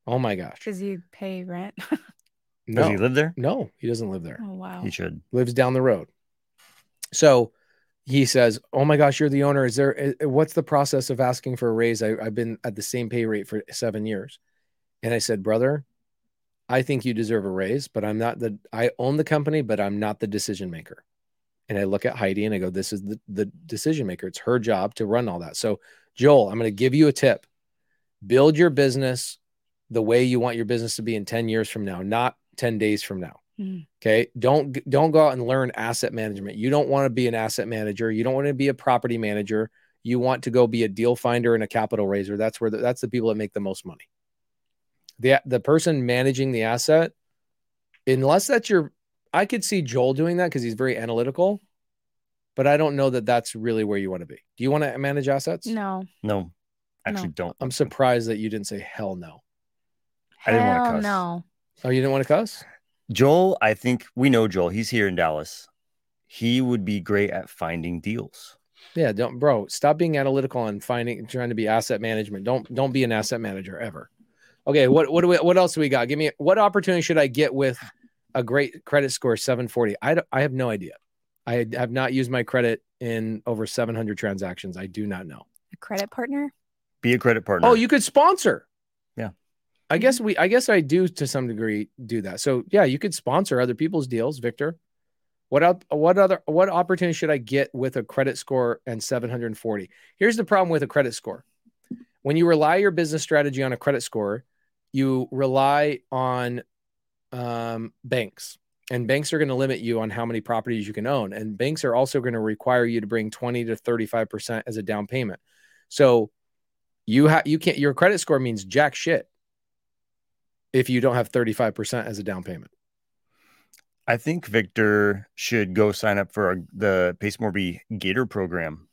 Oh my gosh. Because you pay rent. Does No, he live there? no, he doesn't live there. oh wow. He should. lives down the road. So he says, "Oh my gosh, you're the owner. Is there? uh, What's the process of asking for a raise? I, I've been at the same pay rate for seven years." And I said, "Brother, I think you deserve a raise, but I'm not the. I own the company, but I'm not the decision maker." And I look at Heidi and I go, "This is the the decision maker. It's her job to run all that." So Joel, I'm going to give you a tip: build your business the way you want your business to be in 10 years from now, not 10 days from now. Mm. Okay. Don't don't go out and learn asset management. You don't want to be an asset manager. You don't want to be a property manager. You want to go be a deal finder and a capital raiser. That's where the, that's the people that make the most money. The the person managing the asset, unless that's your, I could see Joel doing that because he's very analytical, but I don't know that that's really where you want to be. Do you want to manage assets? No. No, actually, No. don't. I'm surprised that you didn't say hell no. I didn't wanna Hell cuss. No. Oh, you didn't want to cuss? Joel, I think we know Joel. He's here in Dallas. He would be great at finding deals. Yeah, don't bro, stop being analytical and finding trying to be asset management. Don't don't be an asset manager ever. Okay, what what do we what else do we got? Give me what opportunity should I get with a great credit score 740? I don't, I have no idea. I have not used my credit in over 700 transactions. I do not know. A credit partner? Be a credit partner. Oh, you could sponsor. Yeah. I guess we I guess I do to some degree do that. So yeah, you could sponsor other people's deals, Victor. What up what other what opportunity should I get with a credit score and 740? Here's the problem with a credit score. When you rely your business strategy on a credit score, you rely on um, banks. And banks are going to limit you on how many properties you can own. And banks are also going to require you to bring 20 to 35% as a down payment. So you have you can't your credit score means jack shit if you don't have 35% as a down payment. I think Victor should go sign up for the Pace Morby Gator program.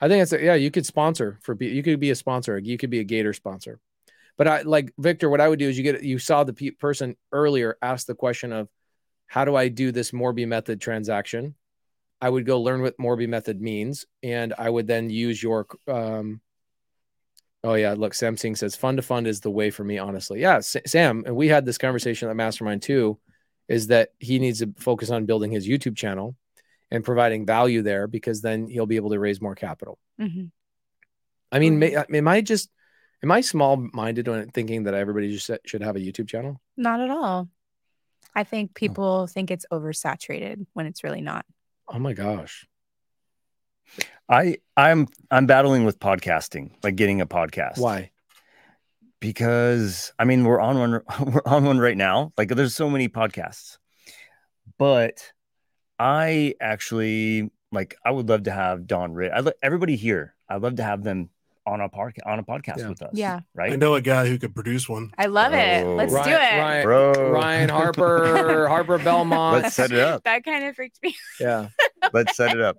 I think it's a, yeah, you could sponsor for be- you could be a sponsor, you could be a Gator sponsor. But I like Victor what I would do is you get you saw the pe- person earlier ask the question of how do I do this Morby method transaction? I would go learn what Morby method means and I would then use your um Oh yeah, look, Sam Singh says fund to fund is the way for me, honestly. Yeah, S- Sam, and we had this conversation at Mastermind too, is that he needs to focus on building his YouTube channel and providing value there because then he'll be able to raise more capital. hmm I mean, may, Right. am I just am I small minded when thinking that everybody just should have a YouTube channel? Not at all. I Oh. think people think it's oversaturated when it's really not. Oh my gosh. I I'm I'm battling with podcasting, like getting a podcast. Why? Because I mean, we're on one we're on one right now. Like there's so many podcasts. But I actually like I would love to have Don Ritt. I lo- everybody here. I'd love to have them on a park on a podcast Yeah. with us. Yeah. Right. I know a guy who could produce one. I love it. Oh. Let's Ryan, do it. Ryan, Bro. Ryan Harper, Harper Belmont. Let's set it up. That kind of freaked me. yeah. Let's set it up.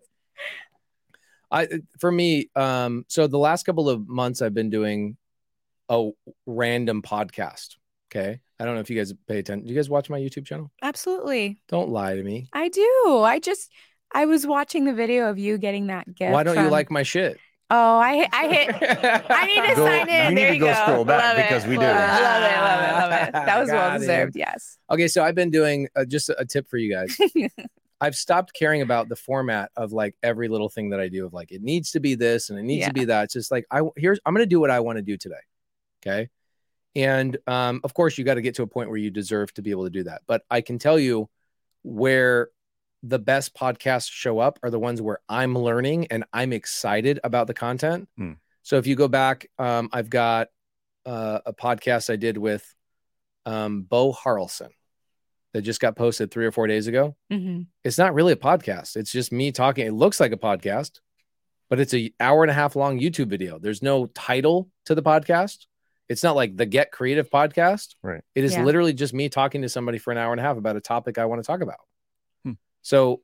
I for me, um, so the last couple of months I've been doing a random podcast. Okay. I don't know if you guys pay attention. Do you guys watch my YouTube channel? Absolutely. Don't lie to me. I do. I just I was watching the video of you getting that gift. Why don't you like my shit? Oh, I I hit I need to Go- sign in. you need there to you go go. scroll back Love it. because we do. Love it. Love it. Love it. Love it. That was Got well him. deserved. Yes. Okay, so I've been doing uh, just a, a tip for you guys. I've stopped caring about the format of like every little thing that I do of like it needs to be this and it needs Yeah. to be that. It's just like I here's I'm going to do what I want to do today. Okay? And um of course you got to get to a point where you deserve to be able to do that. But I can tell you where the best podcasts show up are the ones where I'm learning and I'm excited about the content. Hmm. So if you go back um I've got uh, a podcast I did with um Bo Harrelson that just got posted 3 or 4 days ago Mhm. it's not really a podcast. It's just me talking. It looks like a podcast, but it's an hour and a half long YouTube video. There's no title to the podcast. It's not like the Get Creative podcast. Right. It is Yeah. literally just me talking to somebody for an hour and a half about a topic I want to talk about. So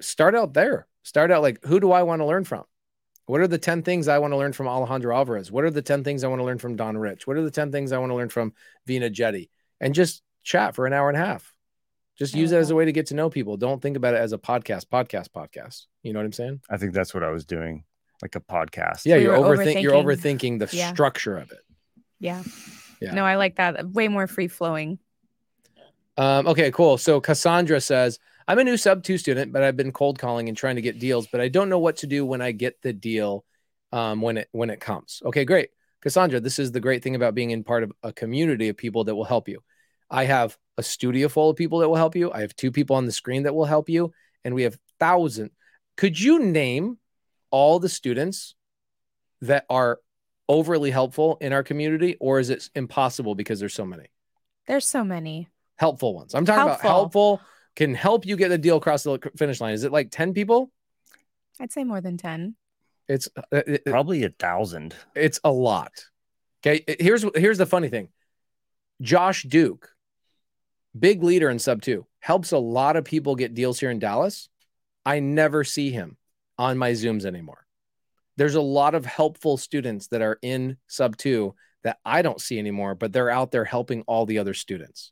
start out there. Start out like, who do I want to learn from? What are the 10 things I want to learn from Alejandro Alvarez? What are the 10 things I want to learn from Don Rich? What are the 10 things I want to learn from Vina Jetty? And just chat for an hour and a half. Just use love it as a way to get to know people. Don't think about it as a podcast, podcast, podcast. You know what I'm saying? I think that's what I was doing, like a podcast. Yeah, We you're were overthink you're overthinking. overthinking the Yeah. structure of it. Yeah. Yeah. No, I like that. Way more free flowing. Um, okay, cool. So Cassandra says, I'm a new SubTo student, but I've been cold calling and trying to get deals, but I don't know what to do when I get the deal um, when it when it comes. Okay, great. Cassandra, this is the great thing about being in part of a community of people that will help you. I have a studio full of people that will help you. I have two people on the screen that will help you, and we have thousand. Could you name all the students that are overly helpful in our community, or is it impossible because there's so many? There's so many. helpful ones. I'm talking about Helpful. Helpful can help you get the deal across the finish line. Is it like 10 people? I'd say more than 10. It's uh, it- it- Probably a thousand. it's a lot. Okay, here's here's the funny thing. Josh Duke, big leader in SubTo, helps a lot of people get deals here in Dallas. I never see him on my Zooms anymore. There's a lot of helpful students that are in SubTo that I don't see anymore, but they're out there helping all the other students.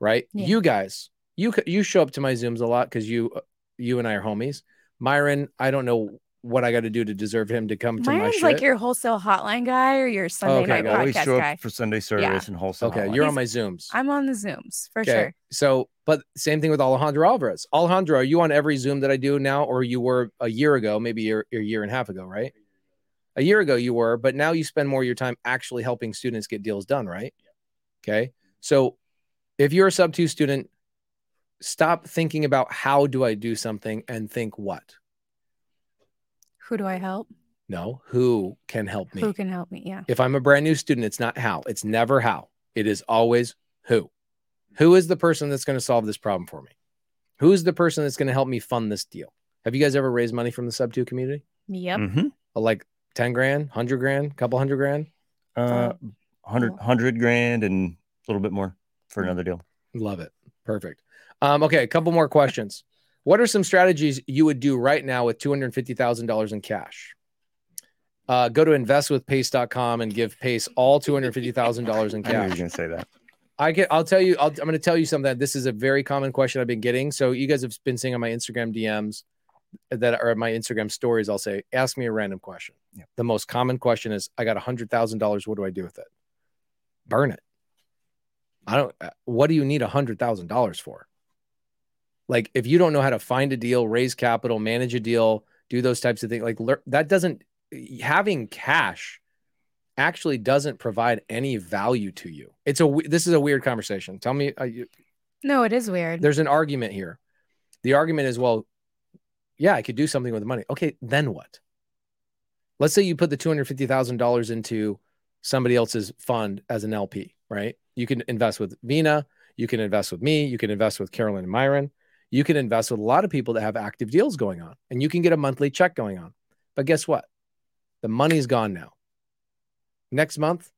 Right? Yeah. You guys, you you show up to my Zooms a lot cuz you uh, you and I are homies. Miron, I don't know what I got to do to deserve him to come to my Mine's shit. like your wholesale hotline guy or your Sunday Okay, night got I always podcast show guy. up for Sunday service and wholesale. Okay, hotline. you're on my Zooms. I'm on the Zooms for okay. sure. So, but same thing with Alejandro Alvarez. Alejandro, are you on every Zoom that I do now, or you were a year ago, maybe a year, a year and a half ago, right? A year ago you were, but now you spend more of your time actually helping students get deals done, right? Okay. So if you're a SubTo student, stop thinking about how do I do something and think what? Who do I help? No, who can help me? Who can help me? Yeah. If I'm a brand new student, it's not how. It's never how. It is always who. Who is the person that's going to solve this problem for me? Who is the person that's going to help me fund this deal? Have you guys ever raised money from the SubTo community? Yep. Mhm. Uh, Like 10 grand, 100 grand, couple hundred grand? Uh, hundred hundred grand and a little bit more for Mm. another deal. Love it. Perfect. Um, okay, a couple more questions. What are some strategies you would do right now with $250,000 in cash? Uh, go to investwithpace.com and give Pace all $250,000 in cash. I knew you were going to say that. I get. I'll tell you. I'll, I'm going to tell you something. This is a very common question I've been getting. So you guys have been seeing on my Instagram DMs that are my Instagram stories. I'll say, ask me a random question. Yeah. The most common question is, I got a hundred thousand dollars. What do I do with it? Burn it. I don't. uh, What do you need a hundred thousand dollars for? Like, if you don't know how to find a deal, raise capital, manage a deal, do those types of things, like that doesn't having cash actually doesn't provide any value to you. It's a this is a weird conversation. Tell me, uh, you, No, it is weird. there's an argument here. The argument is, well, yeah, I could do something with the money. Okay, then what? Let's say you put the two hundred fifty thousand dollars into somebody else's fund as an LP, right? You can invest with Vina, you can invest with me, you can invest with Karolyn and Miron, you can invest with a lot of people that have active deals going on, and you can get a monthly check going on. But guess what? The money's gone now. Next month,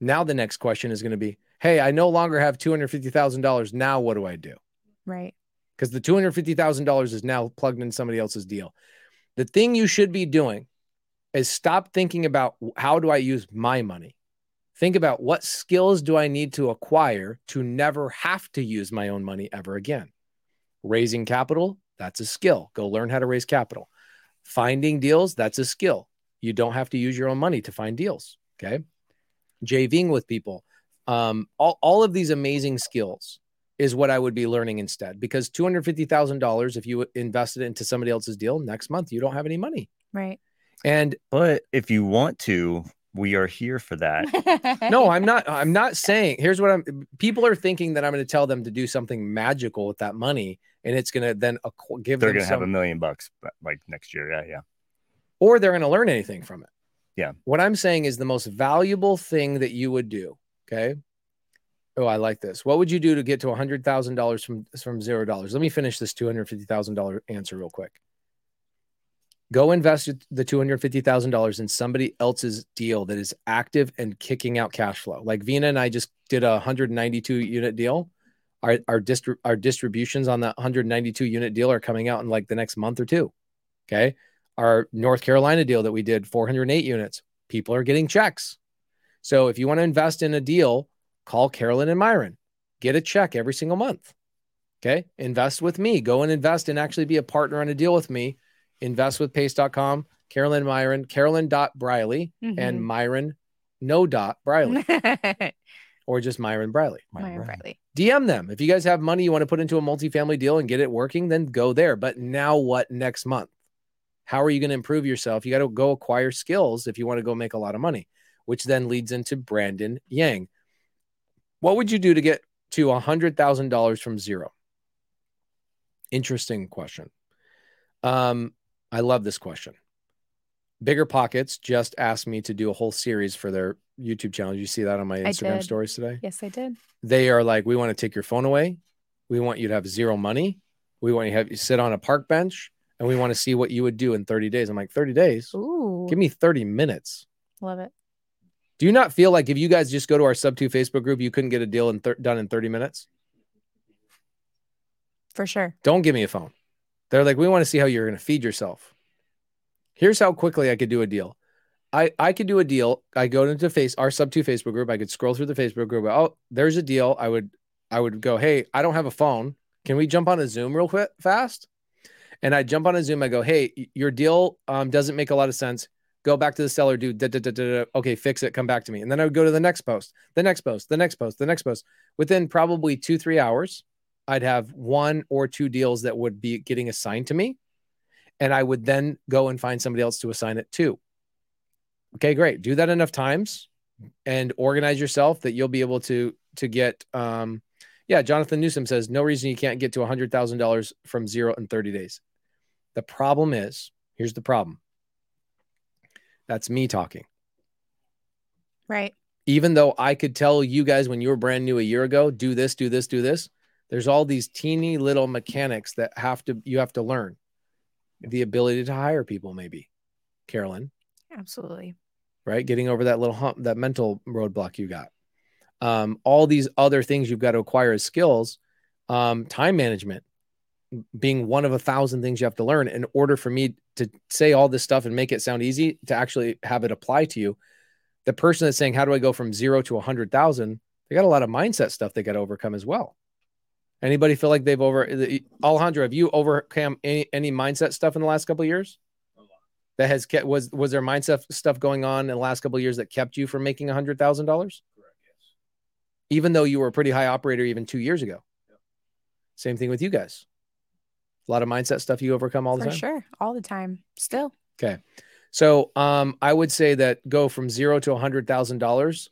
now the next question is going to be, hey, I no longer have two hundred fifty thousand dollars. Now what do I do? right. because the $250,000 is now plugged in somebody else's deal. The thing you should be doing is stop thinking about how do I use my money? Think about what skills do I need to acquire to never have to use my own money ever again. Raising capital, that's a skill. Go learn how to raise capital. Finding deals, that's a skill. You don't have to use your own money to find deals. Okay. JVing with people, um, all, all of these amazing skills is what I would be learning instead. Because two hundred fifty thousand dollars, if you invested it into somebody else's deal next month, you don't have any money. Right. And But if you want to, we are here for that. no, I'm not. I'm not saying. Here's what I'm. People are thinking that I'm going to tell them to do something magical with that money, and it's going to then acqu- give They're them going to have a million bucks like next year. Yeah, yeah. or they're going to learn anything from it. Yeah. What I'm saying is the most valuable thing that you would do. Okay. Oh, I like this. What would you do to get to a hundred thousand dollars from from zero dollars? Let me finish this two hundred fifty thousand dollar answer real quick. Go invest the $250,000 in somebody else's deal that is active and kicking out cash flow. Like Vina and I just did a 192 unit deal. Our, our, distri- our distributions on that 192 unit deal are coming out in like the next month or two. Okay. Our North Carolina deal that we did 408 units, people are getting checks. So if you want to invest in a deal, call Karolyn and Miron, get a check every single month. Okay. Invest with me. Go and invest and actually be a partner on a deal with me. Invest with pace.com, Karolyn Miron, Karolyn dot Briley Mhm. and Miron no dot Briley or just Miron Briley. Miron Bradley. DM them. If you guys have money you want to put into a multifamily deal and get it working, then go there. But now what next month? How are you going to improve yourself? You got to go acquire skills if you want to go make a lot of money, which then leads into Brandon Yang. What would you do to get to $100,000 from zero? Interesting question. Um, I love this question. BiggerPockets just asked me to do a whole series for their YouTube channel. Did you see that on my Instagram stories today? Yes, I did. they are like, we want to take your phone away. We want you to have zero money. We want you to have you sit on a park bench and we want to see what you would do in 30 days. I'm like, 30 days? Ooh, Give me 30 minutes. love it. Do you not feel like if you guys just go to our SubTo Facebook group, you couldn't get a deal in thir- done in 30 minutes? For sure. Don't give me a phone. They're like, we want to see how you're going to feed yourself. Here's how quickly I could do a deal. I, I could do a deal. I go into face our SubTo Facebook group. I could scroll through the Facebook group. Oh, there's a deal. I would I would go, hey, I don't have a phone. Can we jump on a Zoom real quick fast? And I jump on a Zoom. I go, hey, your deal um, doesn't make a lot of sense. Go back to the seller, dude. Da, da, da. Okay, fix it. Come back to me. And then I would go to the next post, the next post, the next post, the next post. Within probably two, three hours, I'd have one or two deals that would be getting assigned to me. And I would then go and find somebody else to assign it to. Okay, great. Do that enough times and organize yourself that you'll be able to to get um yeah, Jonathan Newsom says no reason you can't get to $100,000 from 0 in 30 days. The problem is, here's the problem. That's me talking. Right. Even though I could tell you guys when you were brand new a year ago, do this, do this, do this, there's all these teeny little mechanics that have to you have to learn. The ability to hire people maybe. Karolyn, Absolutely. right? Getting over that little hump, that mental roadblock you got. Um, all these other things you've got to acquire as skills, um, time management being one of a thousand things you have to learn in order for me to say all this stuff and make it sound easy to actually have it apply to you. The person that's saying, How do I go from zero to a hundred thousand? They got a lot of mindset stuff they got to overcome as well. Anybody feel like they've over Alejandro, have you overcome any, any mindset stuff in the last couple of years? that has kept was was there mindset stuff going on in the last couple of years that kept you from making a hundred thousand dollars Correct. Yes. even though you were a pretty high operator even two years ago Yep. same thing with you guys a lot of mindset stuff you overcome all the For time sure. All the time. Still. okay so um i would say that go from zero to a hundred thousand dollars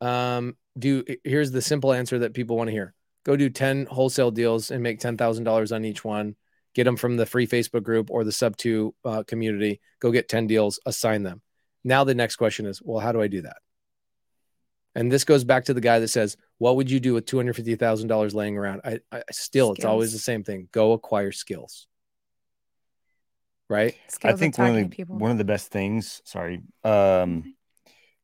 um do here's the simple answer that people want to hear go do 10 wholesale deals and make $10000 on each one get them from the free facebook group or the SubTo uh, community go get 10 deals assign them now the next question is well how do i do that and this goes back to the guy that says what would you do with $250000 laying around i, I still it's always the same thing go acquire skills right Skills I think one of the people. one of the best things, sorry, um,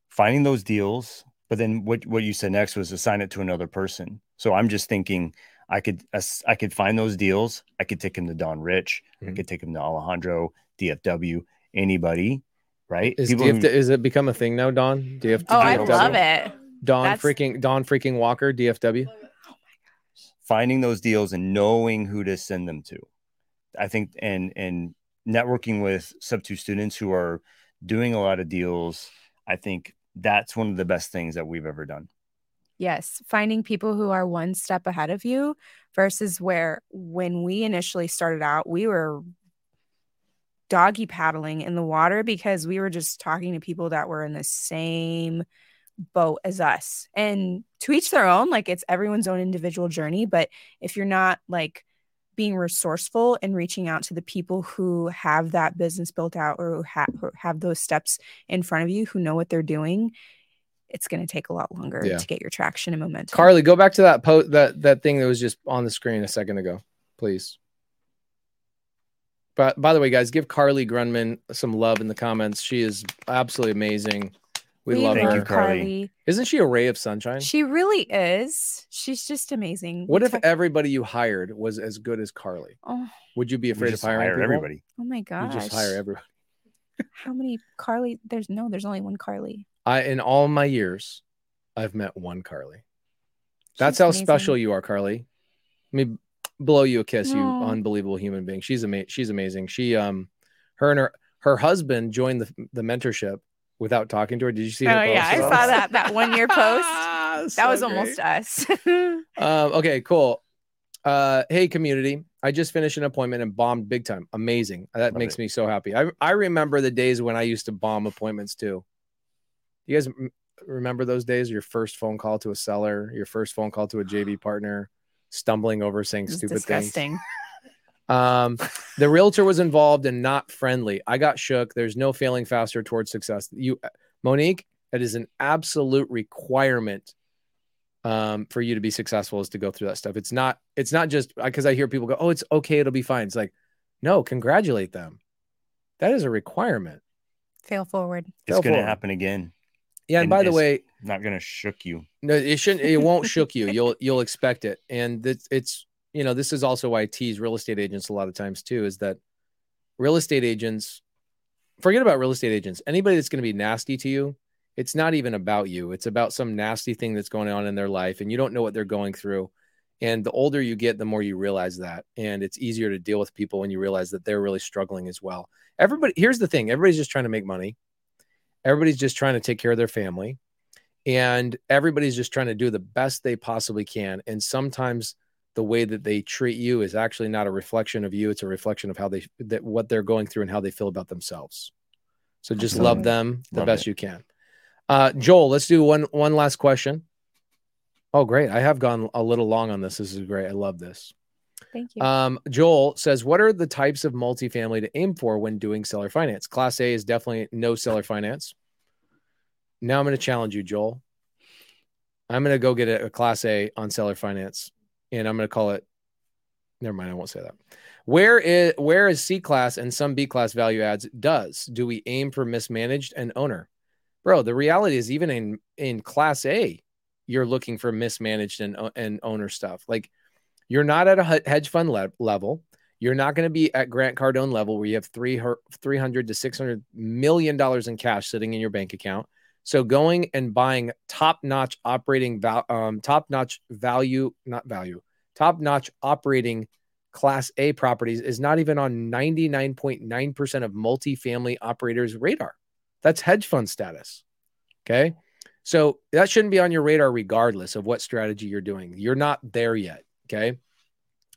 finding those deals. But then what what you said next was assign it to another person. So I'm just thinking I could I could find those deals. I could take them to Don Rich. I Mhm. could take them to Alejandro, DFW, anybody, right? is, People DFW, who- is it become a thing now don do you have to oh, I love it. Don That's- freaking Don freaking Walker, DFW. finding those deals and knowing who to send them to. I think and and networking with SubTo students who are doing a lot of deals. I think that's one of the best things that we've ever done. Yes, finding people who are one step ahead of you versus where when we initially started out, we were doggy paddling in the water because we were just talking to people that were in the same boat as us. And to each their own, like it's everyone's own individual journey. But if you're not like being resourceful and reaching out to the people who have that business built out or who, ha- who have those steps in front of you who know what they're doing, it's going to take a lot longer Yeah. to get your traction and momentum. Carly, go back to that post that that thing that was just on the screen a second ago, please. But by the way, guys, give Carly Grunman some love in the comments. She is absolutely amazing. We, love Thank her. you, Carly. Isn't she a ray of sunshine? She really is. She's just amazing. what We if talk- everybody you hired was as good as Carly? Oh, Would you be afraid just of hiring hire everybody. oh my You gosh. just hire everybody. How many Carly? There's no. There's only one Carly. I in all my years, I've met one Carly. That's She's how amazing. special you are, Carly. Let me blow you a kiss, you unbelievable human being. She's amazing. She's amazing. She um her and her her husband joined the the mentorship without talking to her. Did you see Oh her yeah, I post? saw that that one year post. that That was almost us. um, okay, cool. Uh, hey, community. I just finished an appointment and bombed big time. Amazing. That Love makes it. me so happy. I, I remember the days when I used to bomb appointments too. You guys m- remember those days? Your first phone call to a seller, your first phone call to a JV partner, stumbling over saying It's stupid things. Um, the realtor was involved and not friendly. I got shook. There's no failing faster towards success. You, Monique, it is an absolute requirement um, for you to be successful is to go through that stuff. It's not, it's not just because I hear people go, oh, it's okay. It'll be fine. It's like, no, congratulate them. That is a requirement. Fail forward. It's going to happen again. Yeah. And, And by the way, Not going to shook you. No, it shouldn't. It won't shook you. You'll you'll expect it, and it's it's you know this is also why I tease real estate agents a lot of times too. Is that real estate agents forget about real estate agents. Anybody that's going to be nasty to you, it's not even about you. It's about some nasty thing that's going on in their life, and you don't know what they're going through. And the older you get, the more you realize that, and it's easier to deal with people when you realize that they're really struggling as well. Everybody, here's the thing: everybody's just trying to make money. Everybody's just trying to take care of their family and everybody's just trying to do the best they possibly can and sometimes the way that they treat you is actually not a reflection of you it's a reflection of how they that what they're going through and how they feel about themselves. So just love them the Love best it. you can. Uh joel let's do one one last question. Oh great. I have gone a little long on this. This is great. I love this Thank you. um, Joel says, "What are the types of multifamily to aim for when doing seller finance? Class A is definitely no seller finance. Now I'm going to challenge you, Joel. I'm going to go get a, a Class A on seller finance, and I'm going to call it. Never mind, I won't say that. Where is where is C class and some B class value adds does? Do we aim for mismanaged and owner? Bro, the reality is even in in Class A, you're looking for mismanaged and and owner stuff. Like you're not at a hedge fund le- level. You're not going to be at Grant Cardone level where you have three 300 to 600 million dollars in cash sitting in your bank account. So going and buying top-notch operating val- um, top-notch value, not value, top-notch operating class A properties is not even on 99.9% of multifamily operators radar. That's hedge fund status. Okay? So that shouldn't be on your radar regardless of what strategy you're doing. You're not there yet. Okay.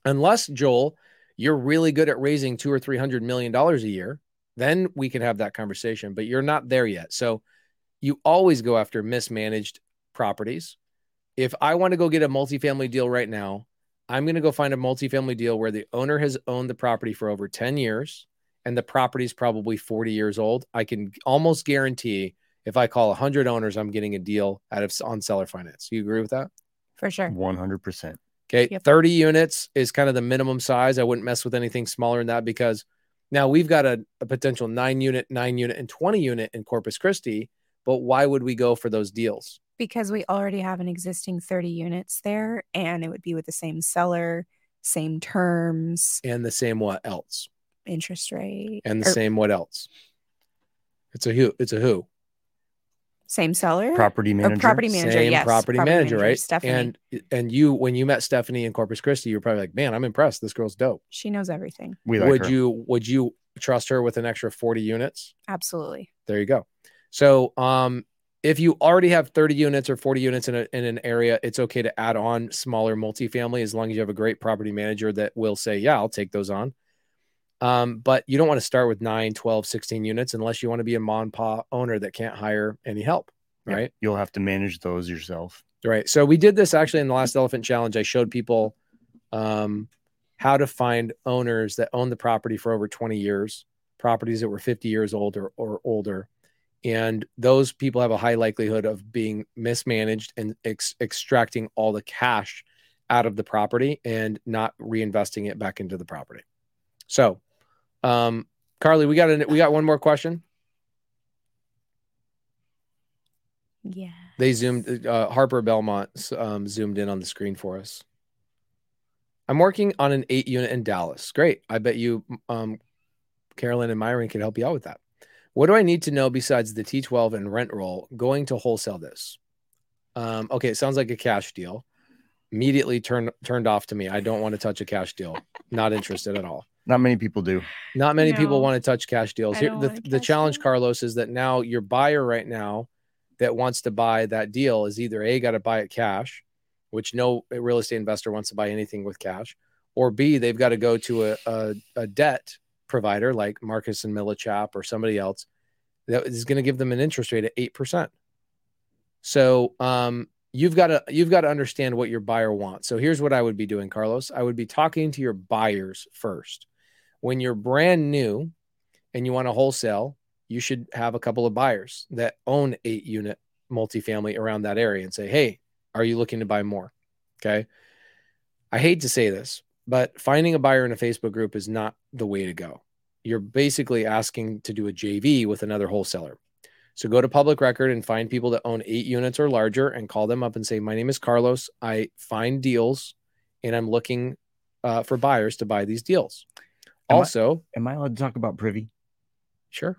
Unless Joel, you're really good at raising two or three hundred million dollars a year, then we can have that conversation. But you're not there yet. So you always go after mismanaged properties. If I want to go get a multifamily deal right now, I'm going to go find a multifamily deal where the owner has owned the property for over 10 years and the property is probably 40 years old. I can almost guarantee if I call 100 owners, I'm getting a deal out of on seller finance. You agree with that? For sure. 100%. Okay. Yep. 30 units is kind of the minimum size. I wouldn't mess with anything smaller than that because now we've got a, a potential nine unit, nine unit, and 20 unit in Corpus Christi. But why would we go for those deals? Because we already have an existing 30 units there and it would be with the same seller, same terms, And the same what else? interest rate, And the or same what else? It's a who. It's a who. Same seller. Property manager. Property manager. same yes. property, manager, right? Stephanie. And and you when you met Stephanie in Corpus Christi, you were probably like, man, I'm impressed. This girl's dope. she knows everything. We like would her. you would you trust her with an extra 40 units? Absolutely. There you go. So, um, if you already have 30 units or 40 units in, a, in an area, it's okay to add on smaller multifamily as long as you have a great property manager that will say, yeah, I'll take those on. Um, but you don't want to start with 9, 12, 16 units unless you want to be a mom pa owner that can't hire any help. Yep. Right. You'll have to manage those yourself. Right. So we did this actually in the last elephant challenge. I showed people um, how to find owners that own the property for over 20 years, properties that were 50 years old or, or older. And those people have a high likelihood of being mismanaged and ex- extracting all the cash out of the property and not reinvesting it back into the property. So Um, Carly, we got a, we got one more question. Yeah. They zoomed. Uh, Harper Belmont um, zoomed in on the screen for us. I'm working on an eight unit in Dallas. Great. I bet you, um, Karolyn and Miron can help you out with that. What do I need to know besides the T12 and rent roll going to wholesale this? Um, okay, it sounds like a cash deal. Immediately turned turned off to me. I don't want to touch a cash deal. Not interested at all. Not many people do. Not many people want to touch cash deals. Here, the, the cash challenge, deal. Carlos, is that now your buyer right now that wants to buy that deal is either A, got to buy it cash, which no real estate investor wants to buy anything with cash, or B, they've got to go to a, a, a debt provider like Marcus and Millichap or somebody else that is going to give them an interest rate at 8%. So um, you've got to you've got to understand what your buyer wants. So here's what I would be doing, Carlos. I would be talking to your buyers first. When you're brand new and you want to wholesale, you should have a couple of buyers that own eight unit multifamily around that area and say, Hey, are you looking to buy more? Okay. I hate to say this, but finding a buyer in a Facebook group is not the way to go. You're basically asking to do a JV with another wholesaler. So go to public record and find people that own eight units or larger and call them up and say, My name is Carlos. I find deals and I'm looking uh, for buyers to buy these deals. Am I- Also, Am I allowed to talk about Privy? sure.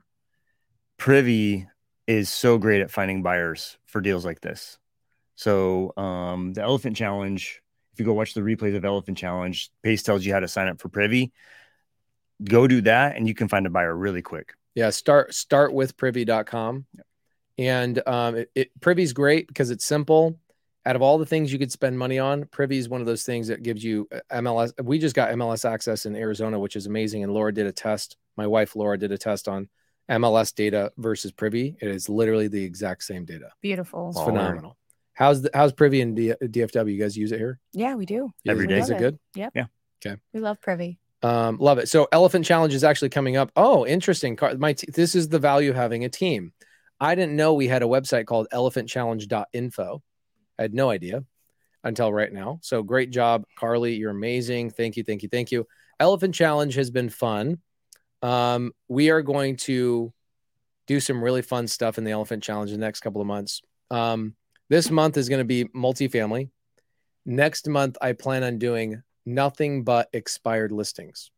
Privy is so great at finding buyers for deals like this. So um, the Elephant Challenge, if you go watch the replays of Elephant Challenge, Pace tells you how to sign up for Privy. Go do that, and you can find a buyer really quick. Yeah, start start with privy.com. And um, it, it Privy's great because it's simple. Out of all the things you could spend money on, Privy is one of those things that gives you uh, MLS. We just got MLS access in Arizona, which is amazing. And Laura did a test. My wife Laura did a test on MLS data versus Privy. It is literally the exact same data. Beautiful. It's Baller. phenomenal. How's the, how's Privy and D, DFW? You guys use it here? Yeah, we do. Every Is- day. Is it good? Yep. Yeah. Okay. We love Privy. Um, love it. So Elephant Challenge is actually coming up. Oh, interesting. My t- this is the value of having a team. I didn't know we had a website called elephantchallenge.info. I had no idea until right now. So great job, Carly. You're amazing. Thank you, thank you, thank you. Elephant Challenge has been fun. Um, we are going to do some really fun stuff in the Elephant Challenge in the next couple of months. Um, this month is going to be multifamily. Next month, I plan on doing nothing but expired listings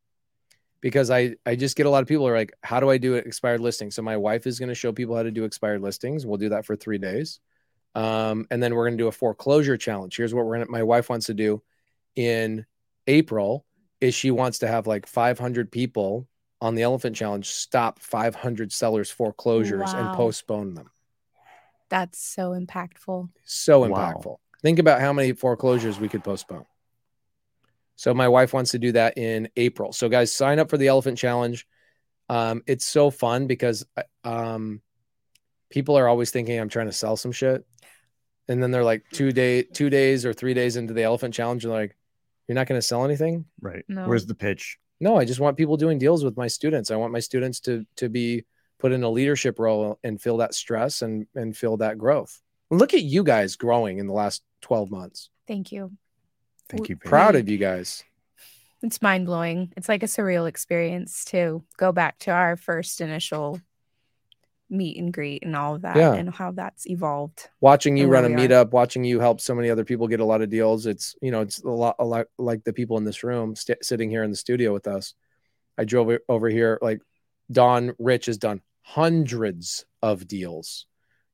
because I, I just get a lot of people are like, how do I do expired listings? So my wife is going to show people how to do expired listings. We'll do that for three days. Um, and then we're going to do a foreclosure challenge. Here's what we're going to, my wife wants to do in April is she wants to have like 500 people on the elephant challenge, stop 500 sellers foreclosures and postpone them. That's so impactful. So Wow. impactful. Think about how many foreclosures we could postpone. So my wife wants to do that in April. So guys, sign up for the Elephant Challenge. Um, it's so fun because um, people are always thinking I'm trying to sell some shit, and then they're like two day, two days or three days into the Elephant Challenge, and they're like, "You're not going to sell anything." Right. No. Where's the pitch? No, I just want people doing deals with my students. I want my students to to be put in a leadership role and feel that stress and and feel that growth. Look at you guys growing in the last 12 months. Thank you. Thank you. Pace. Proud of you guys. It's mind blowing. It's like a surreal experience to go back to our first initial meet and greet and all of that Yeah. and how that's evolved. Watching you run a where we are. meetup, watching you help so many other people get a lot of deals. It's, you know, it's a lot, a lot like the people in this room st- sitting here in the studio with us. I drove over here, like Don Rich has done hundreds of deals,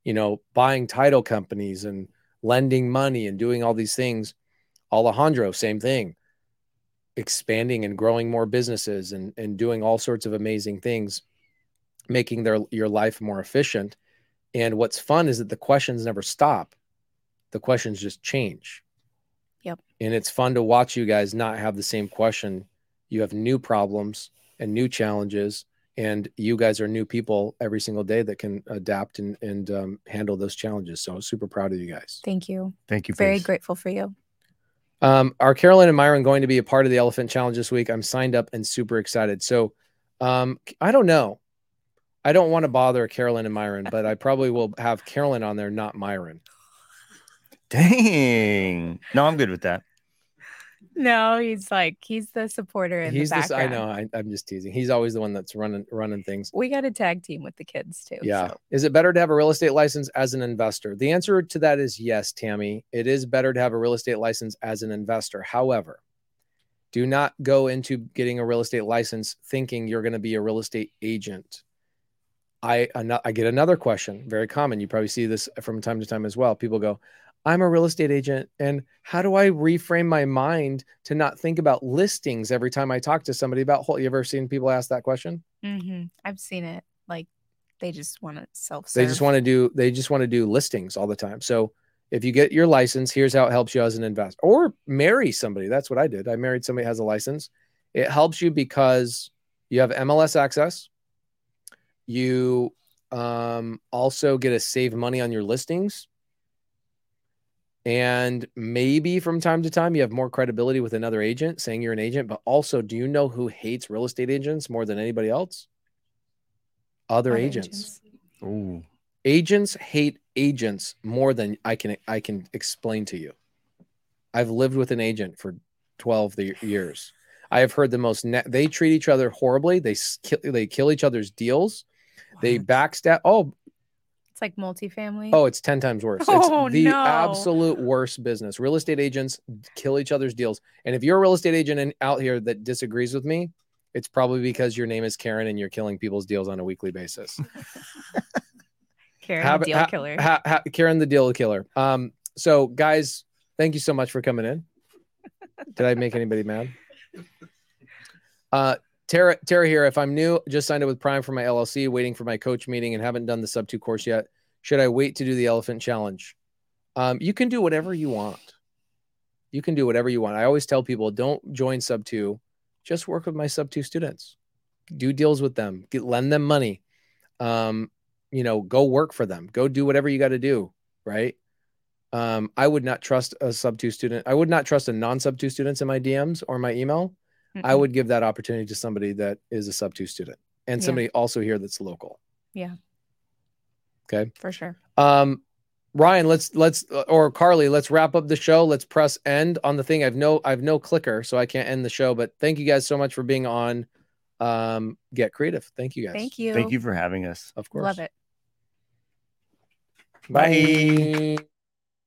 you know, buying title companies and lending money and doing all these things. Alejandro, same thing, expanding and growing more businesses and, and doing all sorts of amazing things, making their your life more efficient. And what's fun is that the questions never stop. The questions just change. Yep. And it's fun to watch you guys not have the same question. You have new problems and new challenges, and you guys are new people every single day that can adapt and, and um, handle those challenges. So super proud of you guys. Thank you. Thank you. Very Pace. grateful for you. Um, are Karolyn and Miron going to be a part of the Elephant Challenge this week? I'm signed up and super excited. So um, I don't know. I don't want to bother Karolyn and Miron, but I probably will have Karolyn on there, not Miron. Dang. No, I'm good with that. No, he's like he's the supporter in He's the this. I know. I, I'm just teasing. He's always the one that's running running things. We got a tag team with the kids too. Yeah. so. Is it better to have a real estate license as an investor? The answer to that is yes, Tammy. It is better to have a real estate license as an investor. However, do not go into getting a real estate license thinking you're going to be a real estate agent. I I get another question, very common. You probably see this from time to time as well. People go, "I'm a real estate agent, and how do I reframe my mind to not think about listings every time I talk to somebody about whole?" You ever seen people ask that question? hmm I've seen it. Like they just want to self. they just want to do they just want to do listings all the time so if you get your license here's how it helps you as an investor or marry somebody that's what i did i married somebody who has a license it helps you because you have mls access you um, also get to save money on your listings and maybe from time to time you have more credibility with another agent saying you're an agent but also do you know who hates real estate agents more than anybody else other, Other agents Ooh. agents hate agents more than I can I can explain to you. I've lived with an agent for 12 years. I have heard the most ne- they treat each other horribly. They kill, they kill each other's deals. They backstab. Oh, It's like multifamily. oh, it's 10 times worse. Oh, it's the no. absolute worst business. Real estate agents kill each other's deals. And if you're a real estate agent in, out here that disagrees with me, it's probably because your name is Karen and you're killing people's deals on a weekly basis. Karen, Have- the deal ha- killer. ha- ha- Karen the deal killer. Um, so guys, thank you so much for coming in. Did I make anybody mad? Uh, Tara, Tara here. If I'm new, just signed up with Prime for my LLC, waiting for my coach meeting, and haven't done the SubTo course yet. Should I wait to do the elephant challenge? Um, you can do whatever you want. You can do whatever you want. I always tell people, don't join SubTo. Just work with my SubTo students. Do deals with them. Get lend them money. Um, you know, go work for them. Go do whatever you got to do. Right. Um, I would not trust a SubTo student. I would not trust a non SubTo students in my DMs or my email. I Mm-mm. would give that opportunity to somebody that is a SubTo student and Yeah. somebody also here that's local. Yeah. Okay. for sure. Um, Ryan, let's let's or Carly, let's wrap up the show. Let's press end on the thing. I've no I've no clicker, so I can't end the show. But thank you guys so much for being on. Um, get creative. Thank you guys. Thank you. Thank you for having us. Of course. Love it. Bye. Bye.